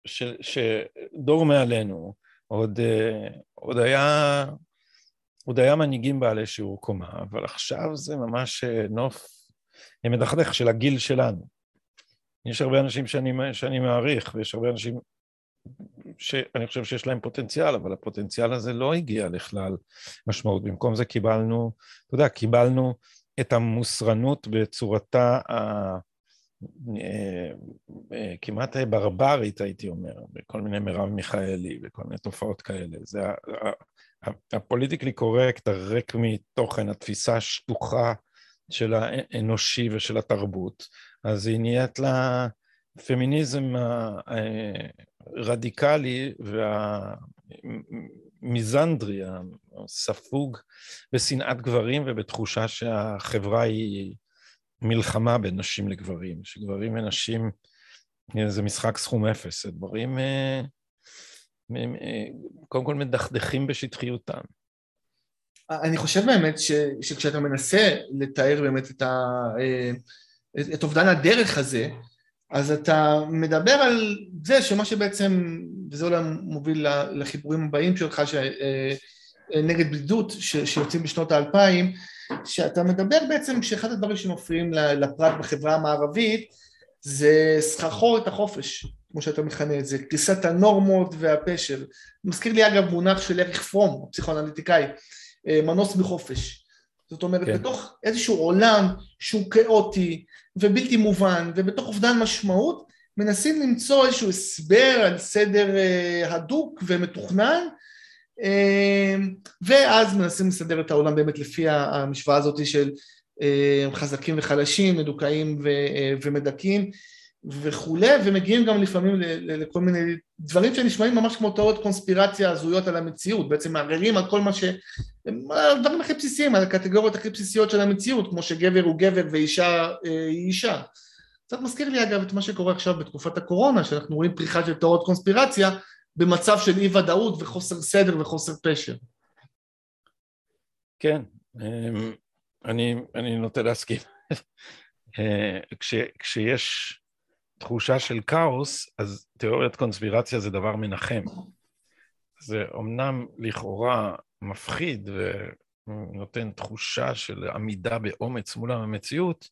ש, שדור מעלינו עוד, עוד היה עוד היה מנהיגים בעלי שיעור קומה, אבל עכשיו זה ממש נוף מדכדך של הגיל שלנו. יש הרבה אנשים שאני, שאני מעריך, ויש הרבה אנשים שאני חושב שיש להם פוטנציאל, אבל הפוטנציאל הזה לא הגיע לכלל משמעות. במקום זה קיבלנו, אתה יודע, קיבלנו את המוסרנות בצורתה כמעט ברברית, הייתי אומר, בכל מיני מרב מיכאלי וכל מיני תופעות כאלה. זה הפוליטיקלי קורקט, הריק מתוכן, התפיסה השטוחה של האנושי ושל התרבות, אז היא נהיית לה פמיניזם הרדיקלי והמיזנדרי, הספוג בשנאת גברים ובתחושה שהחברה היא מלחמה בין נשים לגברים, שגברים ונשים זה משחק סכום אפס, זה דברים אה, קודם כל מדכדכים בשטחיותם. אני חושב באמת ש, שכשאתה מנסה לתאר באמת את, ה, אה, את אובדן הדרך הזה, אז אתה מדבר על זה שמה שבעצם, וזה אולי מוביל לחיבורים הבאים שלך, ש, אה, נגד בדידות שיוצאים בשנות האלפיים, שאתה מדבר בעצם שאחד הדברים שמפריעים לפרט בחברה המערבית זה סחרחורת החופש, כמו שאתה מכנה את זה, כניסת הנורמות והפשל. מזכיר לי אגב מונח של אריך פרום, הפסיכואנליטיקאי, אה, מנוס בחופש. זאת אומרת, כן. בתוך איזשהו עולם שהוא כאוטי ובלתי מובן ובתוך אובדן משמעות, מנסים למצוא איזשהו הסבר על סדר אה, הדוק ומתוכנן, ואז מנסים לסדר את העולם באמת לפי המשוואה הזאת של חזקים וחלשים, מדוכאים ומדכאים. וכולי, ומגיעים גם לפעמים לכל מיני דברים שנשמעים ממש כמו תיאוריות קונספירציה הזויות על המציאות, בעצם מערערים על כל מה ש... הדברים הכי בסיסיים, על הקטגוריות הכי בסיסיות של המציאות, כמו שגבר הוא גבר ואישה אה, היא אישה. קצת מזכיר לי אגב את מה שקורה עכשיו בתקופת הקורונה, שאנחנו רואים פריחה של תיאוריות קונספירציה במצב של אי ודאות וחוסר סדר וחוסר פשר. כן, אמ, אני, אני נוטה להסכים. אה, כש, כשיש תחושה של כאוס, אז תיאוריית קונספירציה זה דבר מנחם. זה אומנם לכאורה מפחיד ונותן תחושה של עמידה באומץ מול המציאות,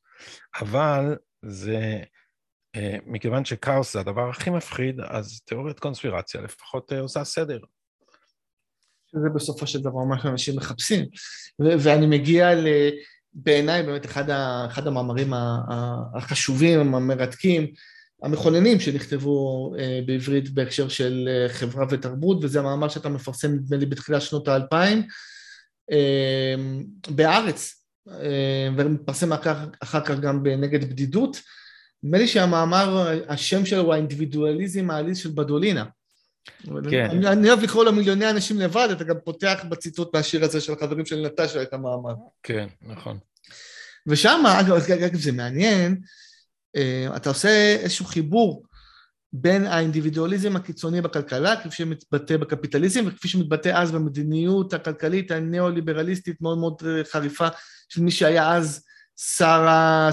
אבל זה, מכיוון שכאוס זה הדבר הכי מפחיד, אז תיאוריית קונספירציה לפחות אה, עושה סדר. זה בסופו של דבר מה שאנשים מחפשים. ואני מגיע ל... בעיניי באמת אחד, ה... אחד המאמרים החשובים, המרתקים, המכוננים שנכתבו אה, בעברית בהקשר של אה, חברה ותרבות, וזה המאמר שאתה מפרסם נדמה לי בתחילת שנות האלפיים אה, בארץ, ומתפרסם אחר כך גם בנגד בדידות. נדמה לי שהמאמר, השם שלו הוא האינדיבידואליזם העליז של בדולינה. כן. אני, אני אוהב לקרוא לו מיליוני אנשים לבד, אתה גם פותח בציטוט מהשיר הזה של החברים של נטשה את המאמר. כן, נכון. ושם, אגב, אגב, זה מעניין, אה, אתה עושה איזשהו חיבור בין האינדיבידואליזם הקיצוני בכלכלה, כפי שמתבטא בקפיטליזם, וכפי שמתבטא אז במדיניות הכלכלית הניאו-ליברליסטית מאוד מאוד אה, חריפה של מי שהיה אז שר,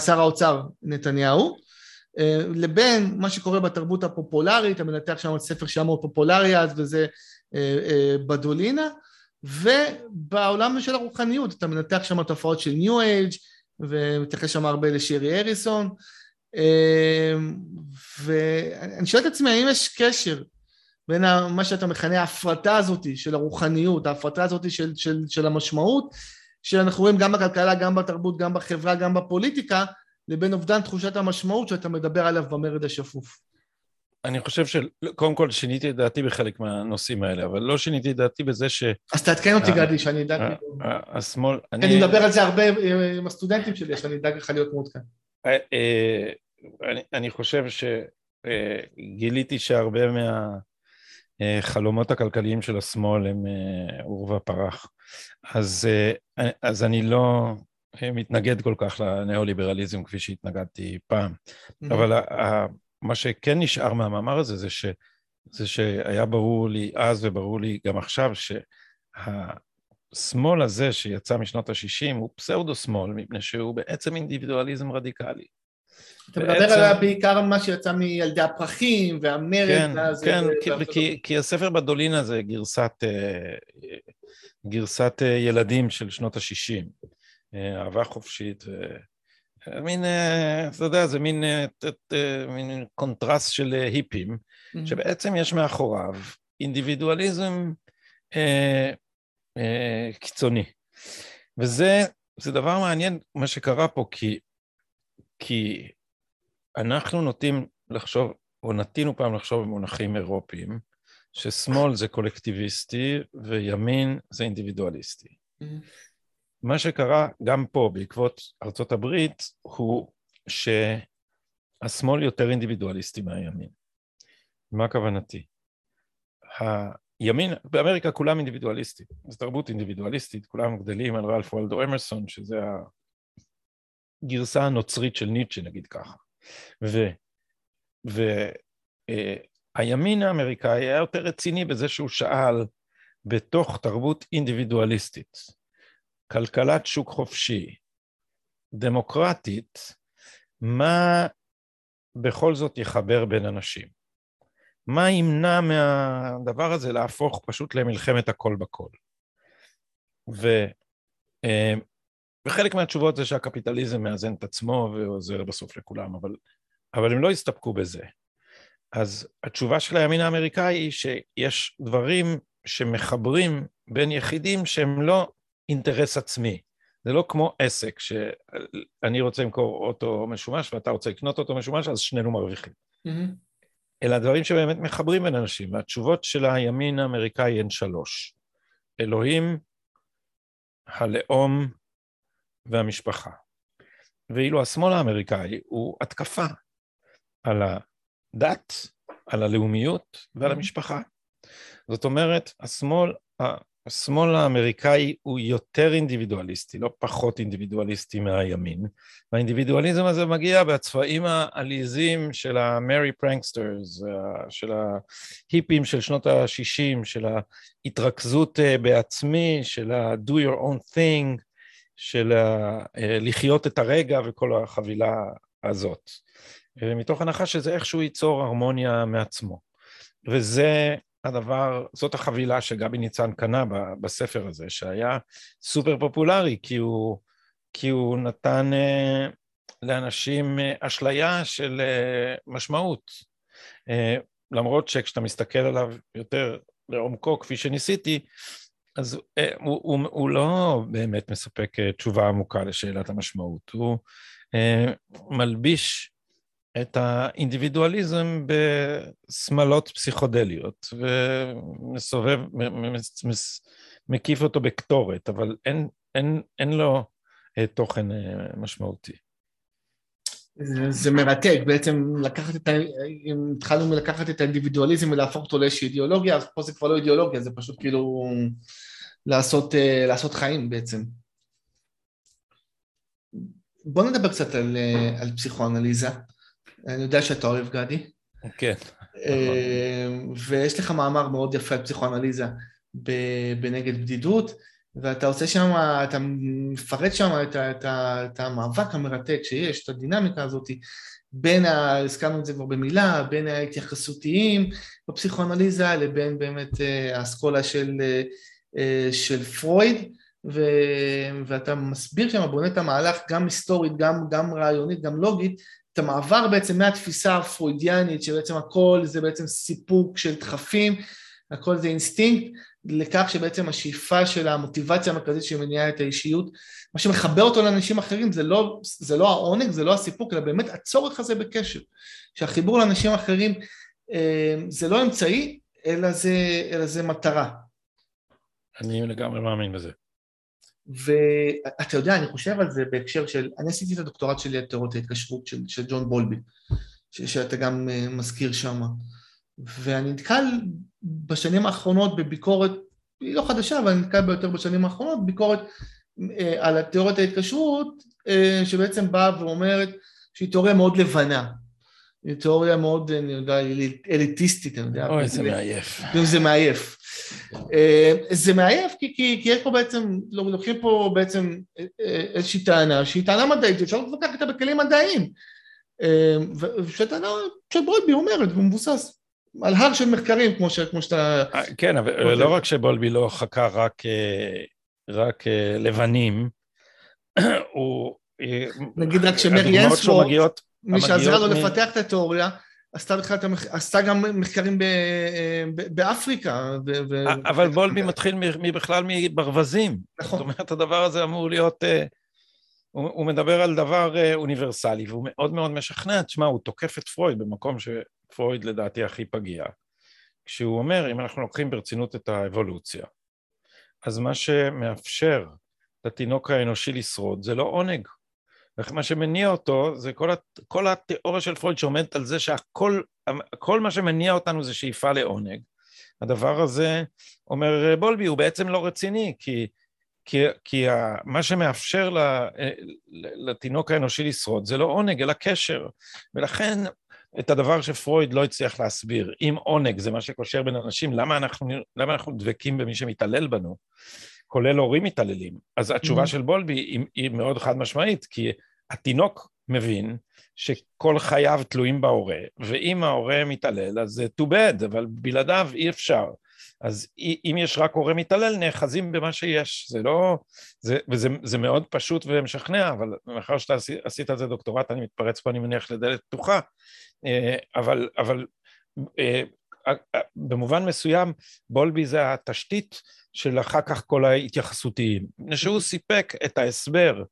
שר האוצר נתניהו, לבין מה שקורה בתרבות הפופולרית, אתה מנתח שם ספר שהיה מאוד פופולרי אז, וזה בדולינה, ובעולם של הרוחניות, אתה מנתח שם תופעות של ניו אייג' ומתייחס שם הרבה לשרי אריסון, ואני שואל את עצמי, האם יש קשר בין מה שאתה מכנה ההפרטה הזאת של הרוחניות, ההפרטה הזאת של, של, של המשמעות, שאנחנו רואים גם בכלכלה, גם בתרבות, גם בחברה, גם בפוליטיקה, לבין אובדן תחושת המשמעות שאתה מדבר עליו במרד השפוף. אני חושב שקודם כל שיניתי את דעתי בחלק מהנושאים האלה, אבל לא שיניתי את דעתי בזה ש... אז תעדכן אותי, גדי, שאני אדע... השמאל... אני מדבר על זה הרבה עם הסטודנטים שלי, שאני אדאג לך להיות מעודכן. אה, אה, אני, חושב שגיליתי שהרבה מהחלומות הכלכליים של השמאל הם אה, עורבא פרח. אז, אה, אז אני לא מתנגד כל כך לניאו-ליברליזם כפי שהתנגדתי פעם. Mm-hmm. אבל מה שכן נשאר מהמאמר הזה זה, ש, זה שהיה ברור לי אז וברור לי גם עכשיו שהשמאל הזה שיצא משנות ה-60 הוא פסאודו-שמאל, מפני שהוא בעצם אינדיבידואליזם רדיקלי. אתה מדבר על בעיקר מה שיצא מילדי הפרחים והמרד. כן, כן, כי, כי הספר בדולינה זה גרסת, אה, גרסת אה, ילדים של שנות ה-60. אה, אהבה חופשית. מין, אתה יודע, זה מין, מין קונטרסט של היפים, mm-hmm. שבעצם יש מאחוריו אינדיבידואליזם אה, אה, קיצוני. וזה זה דבר מעניין מה שקרה פה, כי, כי אנחנו נוטים לחשוב, או נטינו פעם לחשוב במונחים אירופיים, ששמאל זה קולקטיביסטי וימין זה אינדיבידואליסטי. Mm-hmm. מה שקרה גם פה בעקבות ארצות הברית הוא שהשמאל יותר אינדיבידואליסטי מהימין. מה כוונתי? הימין, באמריקה כולם אינדיבידואליסטים, זו תרבות אינדיבידואליסטית, כולם גדלים על רלף וולדו אמרסון, שזה הגרסה הנוצרית של ניטשה נגיד ככה. והימין אה, האמריקאי היה יותר רציני בזה שהוא שאל בתוך תרבות אינדיבידואליסטית, כלכלת שוק חופשי, דמוקרטית, מה בכל זאת יחבר בין אנשים? מה ימנע מהדבר הזה להפוך פשוט למלחמת הכל בכל? ו, אה, וחלק מהתשובות זה שהקפיטליזם מאזן את עצמו ועוזר בסוף לכולם, אבל, אבל הם לא הסתפקו בזה. אז התשובה של הימין האמריקאי היא שיש דברים שמחברים בין יחידים שהם לא אינטרס עצמי. זה לא כמו עסק, שאני רוצה למכור אוטו משומש ואתה רוצה לקנות אוטו משומש, אז שנינו מרוויחים. Mm-hmm. אלא דברים שבאמת מחברים בין אנשים, והתשובות של הימין האמריקאי הן שלוש. אלוהים, הלאום והמשפחה. ואילו השמאל האמריקאי הוא התקפה על הדת, על הלאומיות ועל mm-hmm. המשפחה. זאת אומרת, השמאל השמאל האמריקאי הוא יותר אינדיבידואליסטי, לא פחות אינדיבידואליסטי מהימין, והאינדיבידואליזם הזה מגיע בצבעים העליזים של ה Merry Pranksters, של ההיפים של שנות ה-60, של ההתרכזות אה, בעצמי, של ה-do your own thing, של אה, לחיות את הרגע וכל החבילה הזאת. מתוך הנחה שזה איכשהו ייצור הרמוניה מעצמו. וזה הדבר, זאת החבילה שגבי ניצן קנה בספר הזה, שהיה סופר פופולרי, כי הוא, כי הוא נתן אה, לאנשים אה, אשליה של אה, משמעות. אה, למרות שכשאתה מסתכל עליו יותר לעומקו, כפי שניסיתי, אז אה, הוא, הוא, הוא לא באמת מספק אה, תשובה עמוקה לשאלת המשמעות. הוא אה, מלביש את האינדיבידואליזם בשמלות פסיכודליות, ומסובב, מקיף אותו בקטורת, אבל אין, אין, אין לו אה, תוכן אה, משמעותי. זה, זה מרתק, בעצם לקחת את ה... אם התחלנו מלקחת את האינדיבידואליזם ולהפוך אותו לאיזושהי אידיאולוגיה, אז פה זה כבר לא אידיאולוגיה, זה פשוט כאילו לעשות, אה, לעשות חיים בעצם. בוא נדבר קצת על, על פסיכואנליזה. אני יודע שאתה אוהב גדי. כן. אה, ויש לך מאמר מאוד יפה על פסיכואנליזה בנגד בדידות, ואתה עושה שם, אתה מפרט שם את, את, את המאבק המרתק שיש, את הדינמיקה הזאת בין, ה, הזכרנו את זה כבר במילה, בין ההתייחסותיים בפסיכואנליזה לבין באמת אה, האסכולה של, אה, של פרויד, ו, ואתה מסביר שם, בונה את המהלך גם היסטורית, גם, גם רעיונית, גם לוגית, את המעבר בעצם מהתפיסה הפרוידיאנית שבעצם הכל זה בעצם סיפוק של דחפים, הכל זה אינסטינקט, לכך שבעצם השאיפה של המוטיבציה המרכזית שמניעה את האישיות, מה שמחבר אותו לאנשים אחרים זה לא, זה לא העונג, זה לא הסיפוק, אלא באמת הצורך הזה בקשר, שהחיבור לאנשים אחרים אה, זה לא אמצעי, אלא זה, אלא זה מטרה. אני לגמרי מאמין בזה. ואתה יודע, אני חושב על זה בהקשר של, אני עשיתי את הדוקטורט שלי על תיאוריות ההתקשרות של, של ג'ון בולבי, ש, שאתה גם uh, מזכיר שם, ואני נתקל בשנים האחרונות בביקורת, היא לא חדשה, אבל אני נתקל ביותר בשנים האחרונות, ביקורת uh, על תיאוריית ההתקשרות, uh, שבעצם באה ואומרת שהיא תיאוריה מאוד לבנה, היא תיאוריה מאוד, אני יודע, אליטיסטית, אני יודע. אוי, זה מעייף. זה מעייף. אה, זה מעייף כי, כי, כי יש פה בעצם, לא, לוקחים פה בעצם אה, אה, איזושהי טענה שהיא טענה מדעית, אפשר להתווכח איתה בכלים מדעיים. ושטענה שבולבי אומרת, הוא מבוסס על הר של מחקרים כמו, ש, כמו שאתה... כן, אבל לא רק שבולבי לא חקר רק, רק לבנים, הוא... נגיד רק שמרי אנספורט, מי שעזרה לו לפתח את התיאוריה, עשתה, בכלל, עשתה גם מחקרים ב, ב, באפריקה. ו, אבל בולבי מתחיל בכלל מברווזים. נכון. זאת אומרת, הדבר הזה אמור להיות uh, הוא, הוא מדבר על דבר אה, אוניברסלי, והוא מאוד מאוד משכנע, תשמע, הוא תוקף את פרויד במקום שפרויד לדעתי הכי פגיע. כשהוא אומר, אם אנחנו לוקחים ברצינות את האבולוציה, אז מה שמאפשר לתינוק האנושי לשרוד זה לא עונג. מה שמניע אותו זה כל, הת... כל התיאוריה של פרויד שעומדת על זה שהכל כל מה שמניע אותנו זה שאיפה לעונג. הדבר הזה, אומר בולבי, הוא בעצם לא רציני, כי, כי, כי ה, מה שמאפשר לתינוק האנושי לשרוד זה לא עונג, אלא קשר. ולכן את הדבר שפרויד לא הצליח להסביר, אם עונג זה מה שקושר בין אנשים, למה אנחנו, למה אנחנו דבקים במי שמתעלל בנו, כולל הורים מתעללים? אז התשובה mm-hmm. של בולבי היא, היא מאוד חד משמעית, כי התינוק מבין שכל חייו תלויים בהורה, ואם ההורה מתעלל אז זה too bad, אבל בלעדיו אי אפשר. אז אם יש רק הורה מתעלל, נאחזים במה שיש. זה לא... זה, וזה זה מאוד פשוט ומשכנע, אבל מאחר שאתה עשית על זה דוקטורט, אני מתפרץ פה, אני מניח, לדלת פתוחה. אה, אבל, אבל אה, אה, במובן מסוים, בולבי זה התשתית של אחר כך כל ההתייחסותיים. שהוא סיפק את ההסבר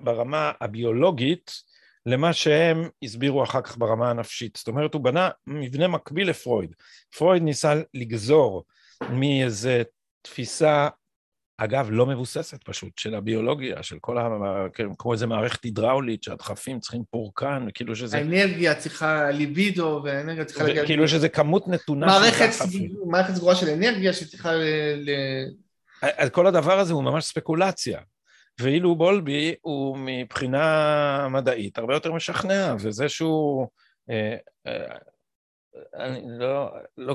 ברמה הביולוגית למה שהם הסבירו אחר כך ברמה הנפשית. זאת אומרת, הוא בנה מבנה מקביל לפרויד. פרויד ניסה לגזור מאיזה תפיסה, אגב, לא מבוססת פשוט, של הביולוגיה, של כל ה... כמו איזה מערכת הידראולית, שהדחפים צריכים פורקן, כאילו שזה... האנרגיה צריכה ליבידו, והאנרגיה צריכה להגיע... כאילו שזה כמות נתונה מערכת, מערכת סגורה של אנרגיה שצריכה ל... אז כל הדבר הזה הוא ממש ספקולציה. ואילו בולבי הוא מבחינה מדעית הרבה יותר משכנע, וזה שהוא... אה, אה, אני לא, לא,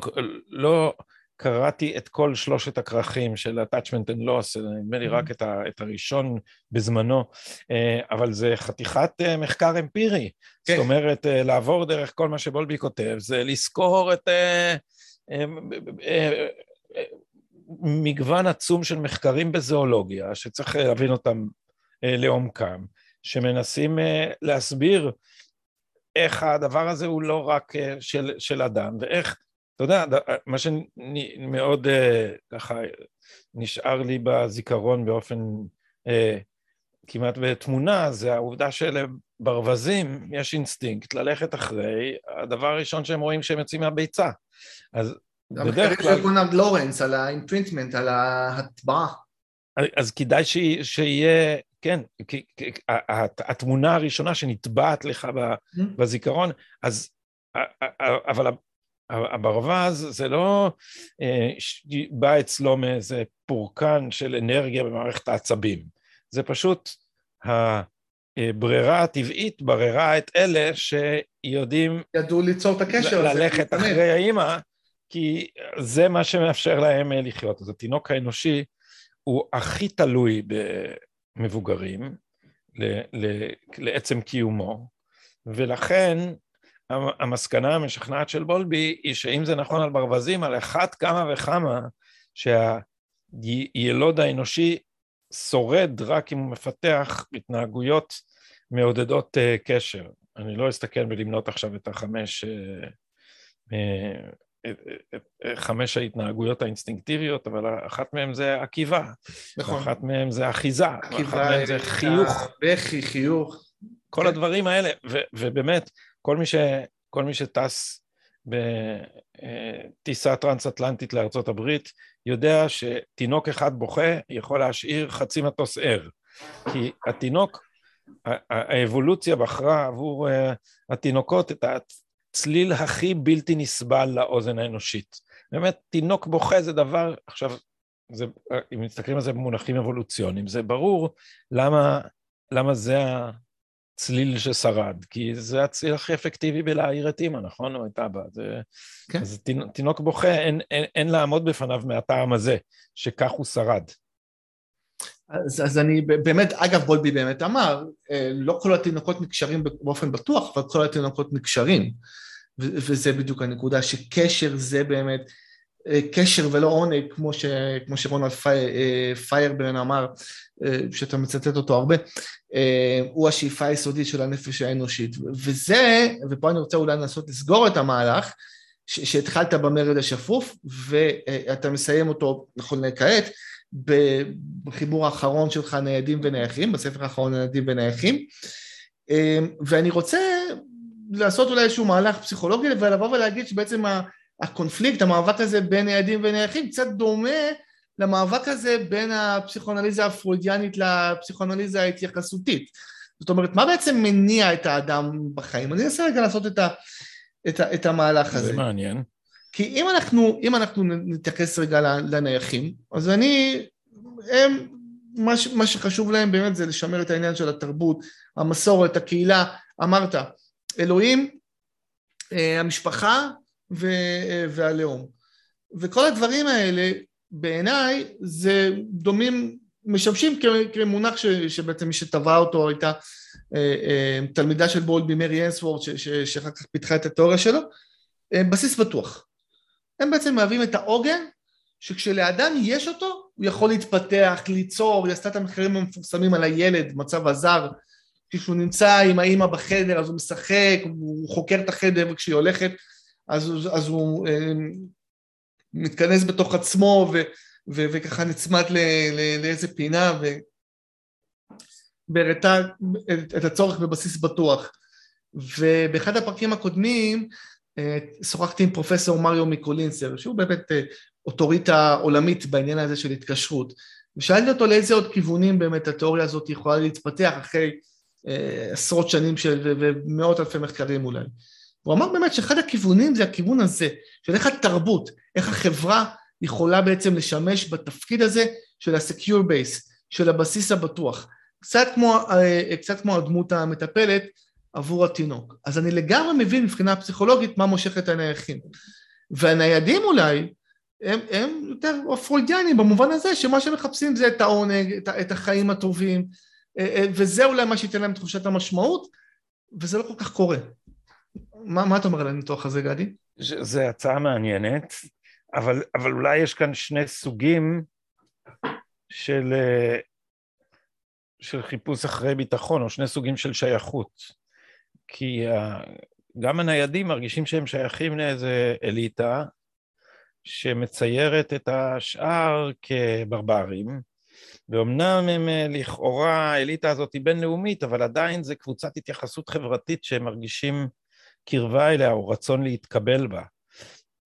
לא קראתי את כל שלושת הכרכים של attachment and loss, נדמה לי רק mm-hmm. את, ה, את הראשון בזמנו, אה, אבל זה חתיכת מחקר אמפירי. כן. זאת אומרת, לעבור דרך כל מה שבולבי כותב, זה לזכור את... מגוון עצום של מחקרים בזואולוגיה, שצריך להבין אותם אה, לעומקם, שמנסים אה, להסביר איך הדבר הזה הוא לא רק אה, של, של אדם, ואיך, אתה יודע, מה שמאוד ככה נשאר לי בזיכרון באופן כמעט בתמונה, זה העובדה שלברווזים יש אינסטינקט ללכת אחרי הדבר הראשון שהם רואים כשהם יוצאים מהביצה. אז. המחקרים של קונרד לורנץ על ה imprintment, על ההטבעה. אז כדאי שיהיה, כן, התמונה הראשונה שנטבעת לך mm-hmm. בזיכרון, אז, אבל הברווז זה לא אה, בא אצלו מאיזה פורקן של אנרגיה במערכת העצבים, זה פשוט הברירה הטבעית בררה את אלה שיודעים... ידעו ליצור את הקשר הזה. ללכת אחרי האימא. כי זה מה שמאפשר להם אה, לחיות. אז התינוק האנושי הוא הכי תלוי במבוגרים לעצם קיומו, ולכן המסקנה המשכנעת של בולבי היא שאם זה נכון על ברווזים, על אחת כמה וכמה שהילוד האנושי שורד רק אם הוא מפתח התנהגויות מעודדות אה, קשר. אני לא אסתכל ולמנות עכשיו את החמש אה, חמש ההתנהגויות האינסטינקטיביות, אבל אחת מהן זה עקיבה, נכון. אחת מהן זה אחיזה, אחת מהן זה חיוך. בכי, חיוך. כל כן. הדברים האלה, ו, ובאמת, כל מי, ש, כל מי שטס בטיסה טרנס-אטלנטית לארצות הברית, יודע שתינוק אחד בוכה יכול להשאיר חצי מטוס ער. כי התינוק, האבולוציה בחרה עבור אה, התינוקות את הצליל הכי בלתי נסבל לאוזן האנושית. באמת, תינוק בוכה זה דבר, עכשיו, זה, אם מסתכלים על זה במונחים אבולוציוניים, זה ברור למה, למה זה הצליל ששרד, כי זה הצליל הכי אפקטיבי בלהעיר את אימא, נכון? או את אבא. זה, כן. אז תינוק בוכה, אין, אין, אין לעמוד בפניו מהטעם הזה, שכך הוא שרד. אז, אז אני באמת, אגב בולבי באמת אמר, אה, לא כל התינוקות נקשרים באופן בטוח, אבל כל התינוקות נקשרים. וזה בדיוק הנקודה, שקשר זה באמת, אה, קשר ולא עונג, כמו, ש, כמו שרונלד פי, אה, פיירברן אמר, שאתה מצטט אותו הרבה, הוא השאיפה היסודית של הנפש האנושית. וזה, ופה אני רוצה אולי לנסות לסגור את המהלך, שהתחלת במרד השפוף, ואתה מסיים אותו נכון לכעת, בחיבור האחרון שלך, ניידים ונייחים, בספר האחרון ניידים ונייחים, ואני רוצה לעשות אולי איזשהו מהלך פסיכולוגי ולבוא ולהגיד שבעצם הקונפליקט, המאבק הזה בין ניידים ונייחים קצת דומה למאבק הזה בין הפסיכואנליזה הפרוידיאנית לפסיכואנליזה ההתייחסותית. זאת אומרת, מה בעצם מניע את האדם בחיים? אני אנסה רגע לעשות את, ה, את, ה, את המהלך הזה. זה מעניין. כי אם אנחנו, אם אנחנו נתייחס רגע לנייחים, אז אני, הם, מה, מה שחשוב להם באמת זה לשמר את העניין של התרבות, המסורת, הקהילה, אמרת, אלוהים, אה, המשפחה והלאום. וכל הדברים האלה בעיניי זה דומים, משמשים כמונח ש, שבעצם מי שטבע אותו הייתה אה, אה, תלמידה של בולבי, מרי אנסוורד, שאחר כך פיתחה את התיאוריה שלו, אה, בסיס בטוח. הם בעצם מהווים את העוגן שכשלאדם יש אותו, הוא יכול להתפתח, ליצור, היא עשתה את המחקרים המפורסמים על הילד, מצב הזר, כשהוא נמצא עם האימא בחדר אז הוא משחק, הוא חוקר את החדר וכשהיא הולכת אז, אז הוא מתכנס בתוך עצמו ו, ו, וככה נצמד ל, ל, לאיזה פינה והראתה את, את הצורך בבסיס בטוח. ובאחד הפרקים הקודמים אה, שוחחתי עם פרופסור מריו מיקולינסר, שהוא באמת אה, אוטוריטה עולמית בעניין הזה של התקשרות, ושאלתי אותו לאיזה עוד כיוונים באמת התיאוריה הזאת יכולה להתפתח אחרי אה, עשרות שנים של ומאות אלפי מחקרים אולי. הוא אמר באמת שאחד הכיוונים זה הכיוון הזה, של איך התרבות, איך החברה יכולה בעצם לשמש בתפקיד הזה של ה-secure base, של הבסיס הבטוח. קצת כמו, אה, קצת כמו הדמות המטפלת עבור התינוק. אז אני לגמרי מבין מבחינה פסיכולוגית מה מושך את הנייחים. והניידים אולי, הם, הם יותר פרוידיאנים במובן הזה שמה שהם מחפשים זה את העונג, את, את החיים הטובים, אה, אה, וזה אולי מה שייתן להם תחושת המשמעות, וזה לא כל כך קורה. מה, מה אתה אומר על הניתוח הזה, גדי? זו הצעה מעניינת, אבל, אבל אולי יש כאן שני סוגים של, אה, של חיפוש אחרי ביטחון, או שני סוגים של שייכות. כי גם הניידים מרגישים שהם שייכים לאיזה אליטה שמציירת את השאר כברברים, ואומנם הם אה, לכאורה, האליטה הזאת היא בינלאומית, אבל עדיין זה קבוצת התייחסות חברתית שהם מרגישים קרבה אליה או רצון להתקבל בה.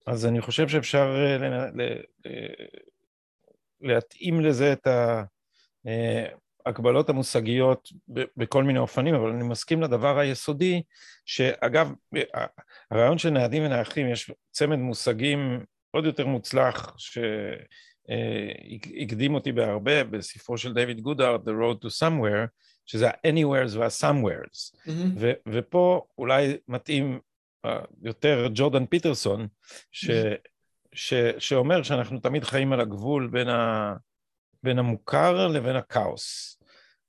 אז אני חושב שאפשר אה, להתאים לזה את ההקבלות המושגיות בכל מיני אופנים, אבל אני מסכים לדבר היסודי, שאגב, הרעיון של ניידים ונייחים, יש צמד מושגים עוד יותר מוצלח, שהקדים אותי בהרבה בספרו של דיוויד גודארד, The Road to Somewhere, שזה ה-Anywheres וה-Somewheres. Mm-hmm. ופה אולי מתאים uh, יותר ג'ורדן פיטרסון, ש- mm-hmm. ש- שאומר שאנחנו תמיד חיים על הגבול בין, ה- בין המוכר לבין הכאוס.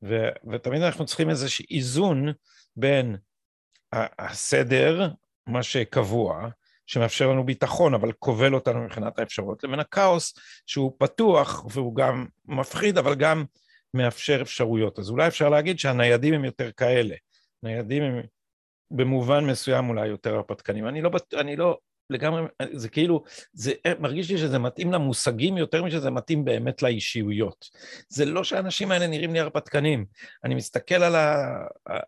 ו- ותמיד אנחנו צריכים איזשהו איזון בין הסדר, מה שקבוע, שמאפשר לנו ביטחון, אבל כובל אותנו מבחינת האפשרות, לבין הכאוס שהוא פתוח והוא גם מפחיד, אבל גם מאפשר אפשרויות. אז אולי אפשר להגיד שהניידים הם יותר כאלה. ניידים הם במובן מסוים אולי יותר הרפתקנים. אני לא, אני לא לגמרי, זה כאילו, זה מרגיש לי שזה מתאים למושגים יותר משזה מתאים באמת לאישיויות. זה לא שהאנשים האלה נראים לי הרפתקנים. אני מסתכל על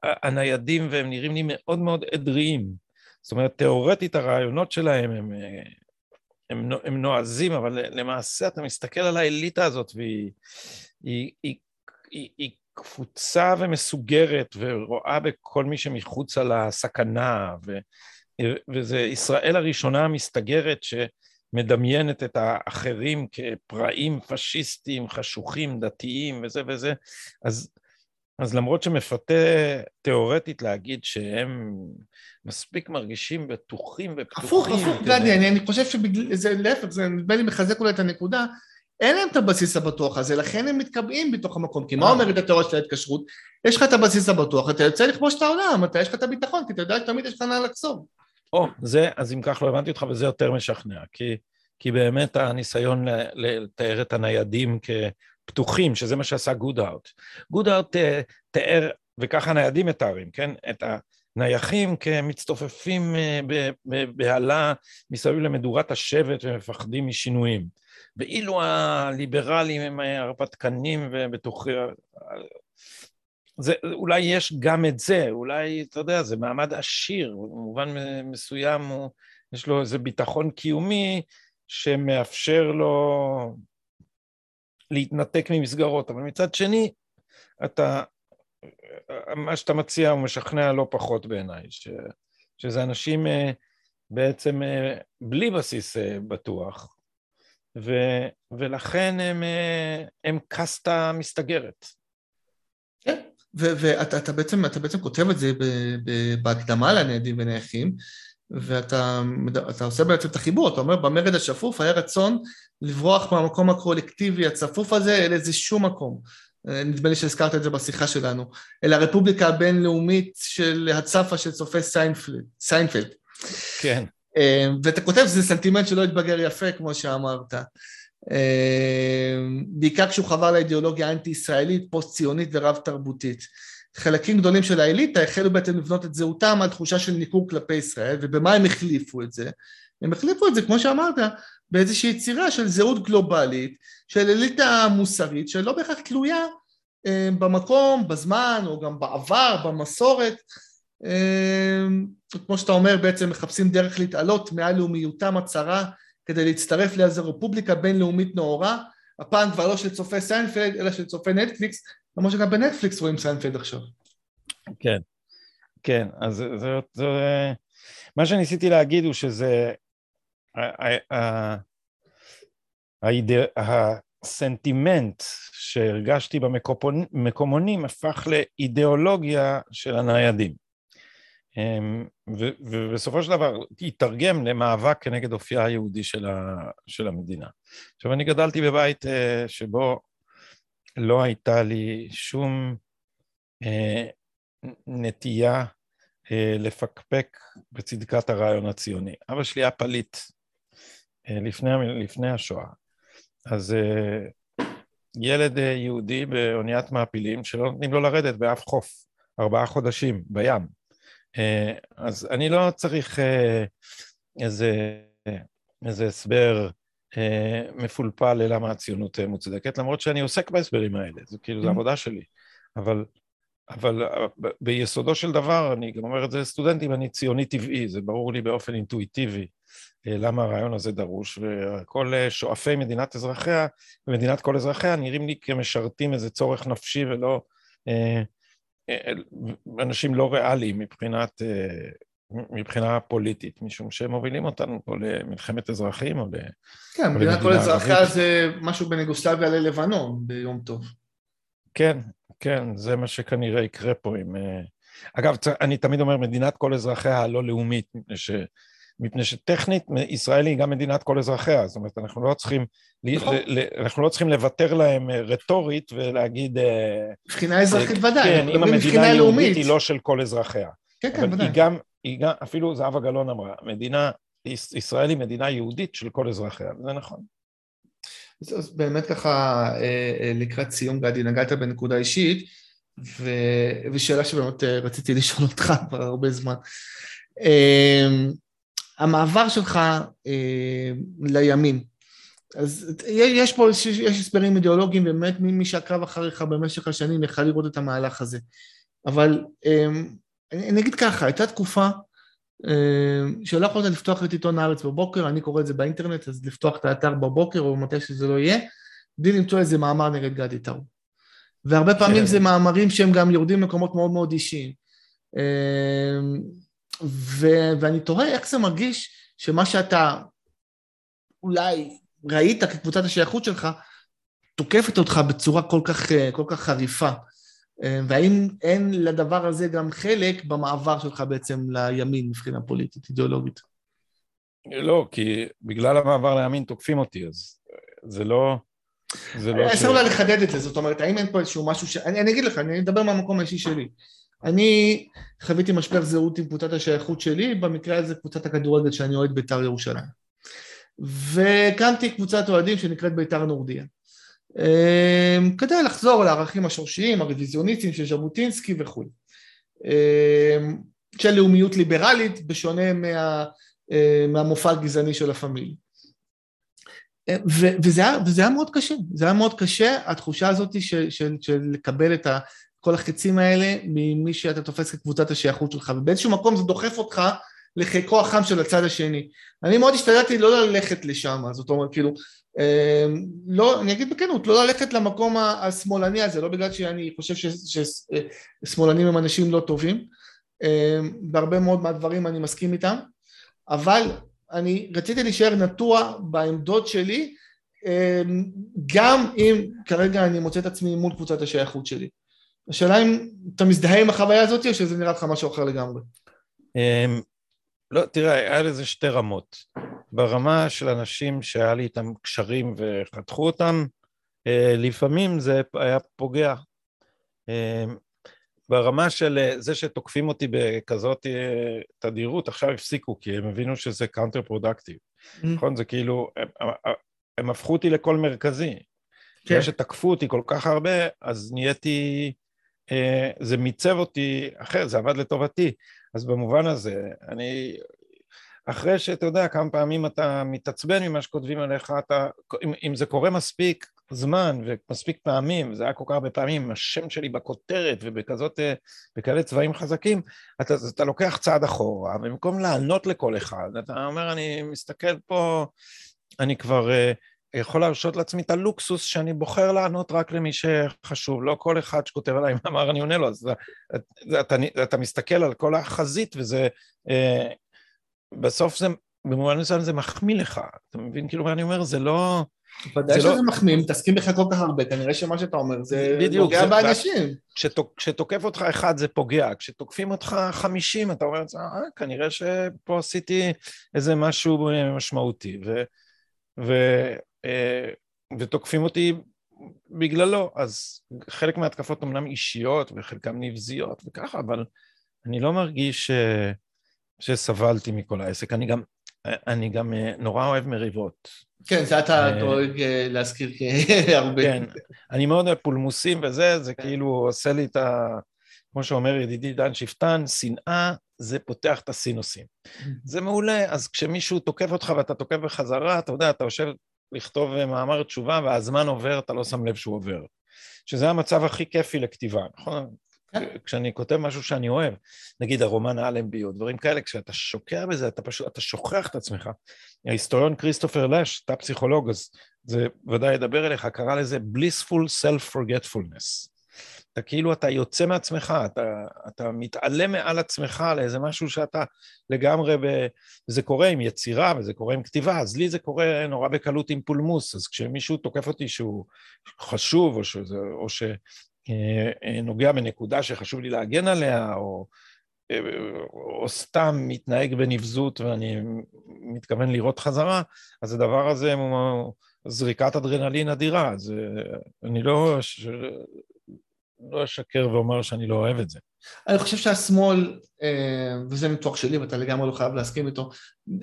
הניידים והם נראים לי מאוד מאוד עדריים. זאת אומרת, תיאורטית הרעיונות שלהם הם, הם, הם נועזים, אבל למעשה אתה מסתכל על האליטה הזאת והיא היא, היא היא, היא קפוצה ומסוגרת ורואה בכל מי שמחוצה לסכנה, ו, וזה ישראל הראשונה המסתגרת שמדמיינת את האחרים כפראים פשיסטים, חשוכים, דתיים וזה וזה, אז, אז למרות שמפתה תיאורטית להגיד שהם מספיק מרגישים בטוחים ופתוחים. הפוך, הפוך, גדי, אני, אני חושב שזה להפך, זה נדמה לי מחזק אולי את הנקודה, אין להם את הבסיס הבטוח הזה, לכן הם מתקבעים בתוך המקום. כי מה אה. אומרת התיאוריה של ההתקשרות? יש לך את הבסיס הבטוח, אתה יוצא לכבוש את העולם, אתה יש לך את הביטחון, כי אתה יודע שתמיד יש לך לאן לחסום. או, זה, אז אם כך לא הבנתי אותך, וזה יותר משכנע, כי, כי באמת הניסיון לתאר את הניידים כפתוחים, שזה מה שעשה גודהארט. גודהארט אה, תיאר, וככה הניידים מתארים, כן? את הנייחים כמצטופפים אה, בבהלה מסביב למדורת השבט ומפחדים משינויים. ואילו הליברלים הם הרפתקנים ובטוחים... זה, אולי יש גם את זה, אולי, אתה יודע, זה מעמד עשיר, במובן מסוים הוא, יש לו איזה ביטחון קיומי שמאפשר לו להתנתק ממסגרות, אבל מצד שני, אתה, מה שאתה מציע הוא משכנע לא פחות בעיניי, ש, שזה אנשים אה, בעצם אה, בלי בסיס אה, בטוח, ו, ולכן הם, הם קסטה מסתגרת. כן, ואתה בעצם, בעצם כותב את זה בהקדמה לנעדים ונייחים, ואתה עושה בעצם את החיבור, אתה אומר במרד השפוף היה רצון לברוח מהמקום הקולקטיבי הצפוף הזה אל איזה שום מקום. נדמה לי שהזכרת את זה בשיחה שלנו, אל הרפובליקה הבינלאומית של הצופה של צופי סיינפלד. סיינפלד. כן. אה, ואתה כותב שזה סנטימנט שלא התבגר יפה, כמו שאמרת. אה, בעיקר כשהוא חבר לאידיאולוגיה האנטי-ישראלית, פוסט-ציונית ורב-תרבותית. חלקים גדולים של האליטה החלו בעצם לבנות את זהותם על תחושה של ניכור כלפי ישראל, ובמה הם החליפו את זה? הם החליפו את זה, כמו שאמרת, באיזושהי יצירה של זהות גלובלית, של אליטה מוסרית, שלא בהכרח תלויה אה, במקום, בזמן, או גם בעבר, במסורת. אה, כמו שאתה אומר, בעצם מחפשים דרך להתעלות מעל לאומיותם הצרה כדי להצטרף לאיזו רפובליקה בינלאומית נאורה, הפעם כבר לא של צופי סיינפלד, אלא של צופי נטפליקס, למרות שגם בנטפליקס רואים סיינפלד עכשיו. כן, כן, אז זה, זה, זה, מה שניסיתי להגיד הוא שזה, הסנטימנט שהרגשתי במקומונים הפך לאידיאולוגיה של הניידים. אמ, ובסופו של דבר התרגם למאבק כנגד אופייה היהודי של, של המדינה. עכשיו, אני גדלתי בבית אה, שבו לא הייתה לי שום אה, נטייה אה, לפקפק בצדקת הרעיון הציוני. אבא שלי היה פליט לפני, לפני השואה. אז ילד יהודי באוניית מעפילים שלא נותנים לו לרדת באף חוף, ארבעה חודשים בים. אה, אז אני לא צריך אה, איזה, איזה הסבר אה, מפולפל ללמה הציונות מוצדקת, למרות שאני עוסק בהסברים האלה, זה כאילו, זו mm-hmm. עבודה שלי. אבל, אבל ביסודו של דבר, אני גם אומר את זה לסטודנטים, אני ציוני טבעי, זה ברור לי באופן אינטואיטיבי למה הרעיון הזה דרוש, וכל שואפי מדינת אזרחיה ומדינת כל אזרחיה נראים לי כמשרתים איזה צורך נפשי ולא... אנשים לא ריאליים מבחינת, אה, מבחינה פוליטית, משום שהם מובילים אותנו פה למלחמת אזרחים או ל... כן, מדינת כל אזרחיה זה משהו בין יוגוסלביה ללבנון ביום טוב. כן, כן, זה מה שכנראה יקרה פה עם... אה, אגב, אני תמיד אומר מדינת כל אזרחיה הלא לאומית, מפני ש... מפני שטכנית ישראל היא גם מדינת כל אזרחיה, זאת אומרת, אנחנו לא צריכים, נכון. אנחנו לא צריכים לוותר להם אה, רטורית ולהגיד... אה, מבחינה אזרחית ודאי, כן, אם המדינה היהודית היא לא של כל אזרחיה. כן, כן, ודאי. היא גם, היא גם, אפילו זהבה גלאון אמרה, מדינה, ישראל היא מדינה יהודית של כל אזרחיה, זה נכון. אז באמת ככה, אה, לקראת סיום, גדי, נגעת בנקודה אישית, ו... ושאלה שבאמת רציתי לשאול אותך כבר הרבה זמן. המעבר שלך אה, לימין. אז יש פה, יש הסברים אידיאולוגיים, באמת מי שעקב אחריך במשך השנים יכל לראות את המהלך הזה. אבל אה, אני אגיד ככה, הייתה תקופה אה, שלא יכולת לפתוח את עיתון הארץ בבוקר, אני קורא את זה באינטרנט, אז לפתוח את האתר בבוקר או מתי שזה לא יהיה, בלי למצוא איזה מאמר נגד גדי טאו. והרבה פעמים. זה מאמרים שהם גם יורדים למקומות מאוד מאוד אישיים. אה, ו- ואני תוהה איך זה מרגיש שמה שאתה אולי ראית כקבוצת השייכות שלך, תוקפת אותך בצורה כל כך, כל כך חריפה. והאם אין לדבר הזה גם חלק במעבר שלך בעצם לימין מבחינה פוליטית, אידיאולוגית? לא, כי בגלל המעבר לימין תוקפים אותי, אז זה לא... זה לא... אני אנסה אולי לחדד את זה, זאת אומרת, האם אין פה איזשהו משהו ש... אני, אני אגיד לך, אני אדבר מהמקום האישי שלי. אני חוויתי משבר זהות עם קבוצת השייכות שלי, במקרה הזה קבוצת הכדורגל שאני אוהד בית"ר ירושלים. והקמתי קבוצת אוהדים שנקראת בית"ר נורדיה. אמ, כדי לחזור לערכים השורשיים, הרוויזיוניסטיים של ז'בוטינסקי וכו'. אמ, של לאומיות ליברלית, בשונה מה, אה, מהמופע הגזעני של הפמילי. ו- וזה, וזה היה מאוד קשה, זה היה מאוד קשה, התחושה הזאת של, של, של לקבל את ה, כל החצים האלה ממי שאתה תופס כקבוצת השייכות שלך, ובאיזשהו מקום זה דוחף אותך לחיקו החם של הצד השני. אני מאוד השתדלתי לא ללכת לשם, זאת אומרת, כאילו, אה, לא, אני אגיד בכנות, לא ללכת למקום השמאלני הזה, לא בגלל שאני חושב ששמאלנים הם אנשים לא טובים, אה, בהרבה מאוד מהדברים אני מסכים איתם, אבל אני רציתי להישאר נטוע בעמדות שלי, אה, גם אם כרגע אני מוצא את עצמי מול קבוצת השייכות שלי. השאלה אם אתה מזדהה עם החוויה הזאת או שזה נראה לך משהו אחר לגמרי? אמ, לא, תראה, היה לזה שתי רמות. ברמה של אנשים שהיה לי איתם קשרים וחתכו אותם, אה, לפעמים זה היה פוגע. אמ, ברמה של אה, זה שתוקפים אותי בכזאת אה, תדירות, עכשיו הפסיקו, כי הם הבינו שזה counterproductive. Mm. נכון? זה כאילו, הם, הם הפכו אותי לקול מרכזי. כן. אחרי שתקפו אותי כל כך הרבה, אז נהייתי אה, זה מיצב אותי אחרת, זה עבד לטובתי. אז במובן הזה, אני... אחרי שאתה יודע כמה פעמים אתה מתעצבן ממה שכותבים עליך, אתה, אם, אם זה קורה מספיק זמן ומספיק פעמים, זה היה כל כך הרבה פעמים, השם שלי בכותרת ובכזאת, אה, בכאלה צבעים חזקים, אתה, אתה לוקח צעד אחורה, ובמקום לענות לכל אחד, אתה אומר, אני מסתכל פה, אני כבר... Uh, יכול להרשות לעצמי את הלוקסוס שאני בוחר לענות רק למי שחשוב, לא כל אחד שכותב עליי מאמר אני עונה לו, אז אתה, אתה, אתה מסתכל על כל החזית וזה, אה, בסוף זה, במובן מסוים זה מחמיא לך, אתה מבין? כאילו מה אני אומר, זה לא... ודאי שזה לא... מחמיא, מתעסקים בך כל כך הרבה, כנראה שמה שאתה אומר זה בדיוק, פוגע זה, באנשים. כשתוק, כשתוקף אותך אחד זה פוגע, כשתוקפים אותך חמישים אתה אומר, אה, כנראה שפה עשיתי איזה משהו משמעותי. ו, ו, אה, ותוקפים אותי בגללו, אז חלק מההתקפות אמנם אישיות וחלקן נבזיות וככה, אבל אני לא מרגיש ש... שסבלתי מכל העסק. אני גם, אני גם אה, נורא אוהב מריבות. כן, זה אתה דואג אה, להזכיר הרבה. כן, אני מאוד אוהב פולמוסים וזה, זה כאילו עושה לי את ה... כמו שאומר ידידי דן שפטן, שנאה זה פותח את הסינוסים. זה מעולה, אז כשמישהו תוקף אותך ואתה תוקף בחזרה, אתה יודע, אתה יושב לכתוב מאמר תשובה והזמן עובר, אתה לא שם לב שהוא עובר. שזה המצב הכי כיפי לכתיבה, נכון? כן. כשאני כותב משהו שאני אוהב, נגיד הרומן האלנבי או דברים כאלה, כשאתה שוקע בזה, אתה פשוט, אתה שוכח את עצמך. ההיסטוריון כריסטופר לש, אתה פסיכולוג, אז זה ודאי ידבר אליך, קרא לזה blissful self-forgetfulness. אתה כאילו, אתה יוצא מעצמך, אתה, אתה מתעלם מעל עצמך לאיזה משהו שאתה לגמרי, ב... וזה קורה עם יצירה וזה קורה עם כתיבה, אז לי זה קורה נורא בקלות עם פולמוס, אז כשמישהו תוקף אותי שהוא חשוב, או, שזה, או אה, אה, בנקודה שחשוב לי להגן עליה, או, אה, או סתם מתנהג בנבזות ואני מתכוון לראות חזרה, אז הדבר הזה הוא זריקת אדרנלין אדירה, אז אני לא... לא אשקר ואומר שאני לא אוהב את זה. אני חושב שהשמאל, אה, וזה ניתוח שלי ואתה לגמרי לא חייב להסכים איתו,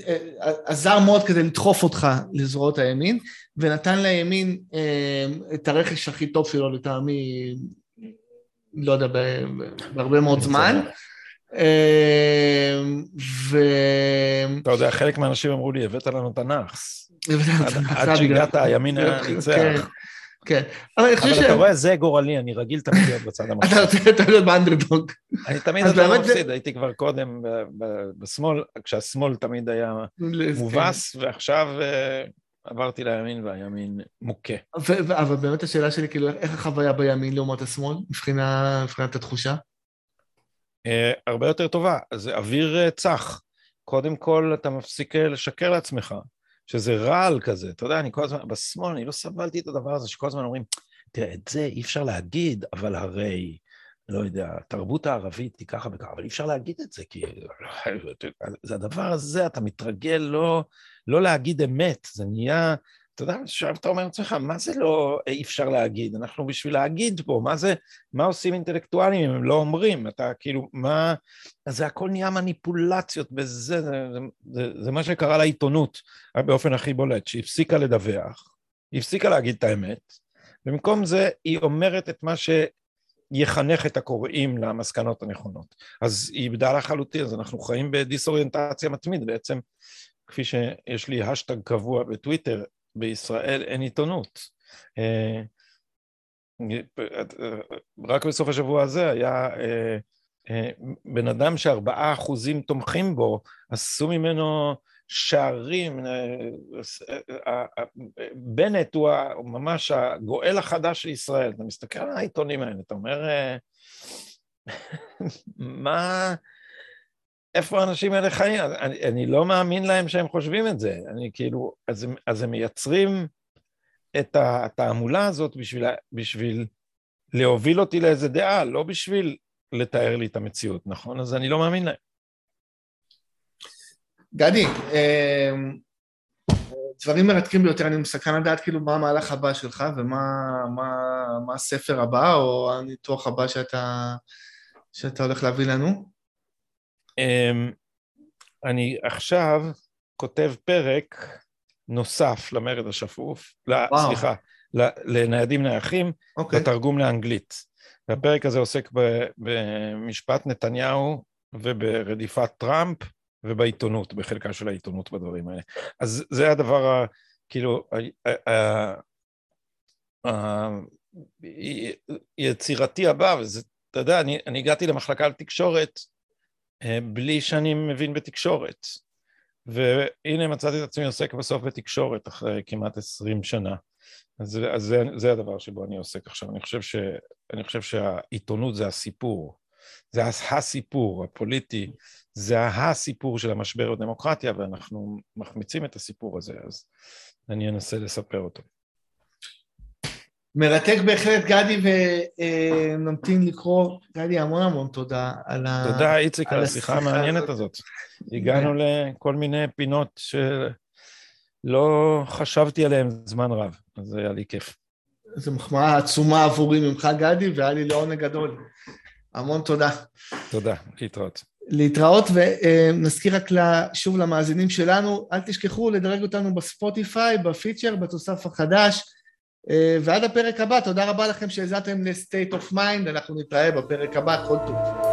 אה, עזר מאוד כדי לדחוף אותך לזרועות הימין, ונתן לימין אה, את הרכש הכי טוב שלו לטעמי, לא יודע, בהרבה מאוד זמן. ו... אתה יודע, חלק מהאנשים אמרו לי, הבאת לנו את הנאחס. עד שהגעת, הימין היה כן. ניצח. כן. אבל אתה רואה, זה גורלי, אני רגיל תמיד להיות בצד המפסיד. אתה רוצה להיות באנדרדוג. אני תמיד יותר מפסיד, הייתי כבר קודם בשמאל, כשהשמאל תמיד היה מובס, ועכשיו אה, עברתי לימין והימין מוכה. אבל באמת השאלה שלי, כאילו, איך החוויה בימין לעומת השמאל, מבחינת התחושה? אה, הרבה יותר טובה, זה אוויר אה, צח. קודם כל, אתה מפסיק לשקר לעצמך. שזה רעל כזה, אתה יודע, אני כל הזמן, בשמאל אני לא סבלתי את הדבר הזה שכל הזמן אומרים, תראה, את זה אי אפשר להגיד, אבל הרי, לא יודע, התרבות הערבית היא ככה וככה, אבל אי אפשר להגיד את זה, כי זה הדבר הזה, אתה מתרגל לא, לא להגיד אמת, זה נהיה, אתה יודע, עכשיו אתה אומר לעצמך, מה זה לא אי אפשר להגיד? אנחנו בשביל להגיד פה, מה זה, מה עושים אינטלקטואלים אם הם לא אומרים? אתה כאילו, מה... אז זה הכל נהיה מניפולציות בזה, זה, זה, זה, זה מה שקרה לעיתונות באופן הכי בולט, שהיא הפסיקה לדווח, הפסיקה להגיד את האמת, במקום זה היא אומרת את מה שיחנך את הקוראים למסקנות הנכונות. אז היא איבדה לחלוטין, אז אנחנו חיים בדיסאוריינטציה מתמיד בעצם, כפי שיש לי השטג קבוע בטוויטר, בישראל אין עיתונות. אה, רק בסוף השבוע הזה היה בן אדם שארבעה אחוזים תומכים בו, עשו ממנו שערים, בנט הוא ממש הגואל החדש של ישראל. אתה מסתכל על העיתונים האלה, אתה אומר, מה... איפה האנשים האלה חיים? אני, אני לא מאמין להם שהם חושבים את זה. אני כאילו, אז, אז הם מייצרים את התעמולה הזאת בשביל, בשביל להוביל אותי לאיזה דעה, לא בשביל לתאר לי את המציאות, נכון? אז אני לא מאמין להם. גדי, אמ, דברים מרתקים ביותר, אני מסקרן לדעת כאילו מה המהלך הבא שלך ומה מה, מה הספר הבא או הניתוח הבא שאתה, שאתה הולך להביא לנו. אמ, אני עכשיו כותב פרק נוסף למרד השפוף, וואו. סליחה, לניידים נייחים, okay. אוקיי. בתרגום לאנגלית. והפרק הזה עוסק במשפט נתניהו וברדיפת טראמפ ובעיתונות, בחלקה של העיתונות בדברים האלה. אז זה הדבר, ה, כאילו, היצירתי הבא, וזה, אתה יודע, אני, אני הגעתי למחלקה לתקשורת אה, בלי שאני מבין בתקשורת. והנה מצאתי את עצמי עוסק בסוף בתקשורת אחרי כמעט עשרים שנה. אז, אז זה, זה הדבר שבו אני עוסק עכשיו. אני חושב, ש, אני חושב שהעיתונות זה הסיפור. זה הסיפור הפוליטי, זה הסיפור של המשבר בדמוקרטיה, ואנחנו מחמיצים את הסיפור הזה, אז אני אנסה לספר אותו. מרתק בהחלט, גדי, ונמתין לקרוא. גדי, המון המון תודה על ה... תודה, איציק, על השיחה המעניינת הזאת. הגענו לכל מיני פינות שלא חשבתי עליהן זמן רב, אז היה לי כיף. זו מחמאה עצומה עבורי ממך, גדי, והיה לי לעונג גדול. המון תודה. תודה, להתראות. להתראות, ונזכיר רק שוב למאזינים שלנו, אל תשכחו לדרג אותנו בספוטיפיי, בפיצ'ר, בתוסף החדש. אה, ועד הפרק הבא, תודה רבה לכם שהזעתם ל-State of Mind, אנחנו נתראה בפרק הבא, כל טוב.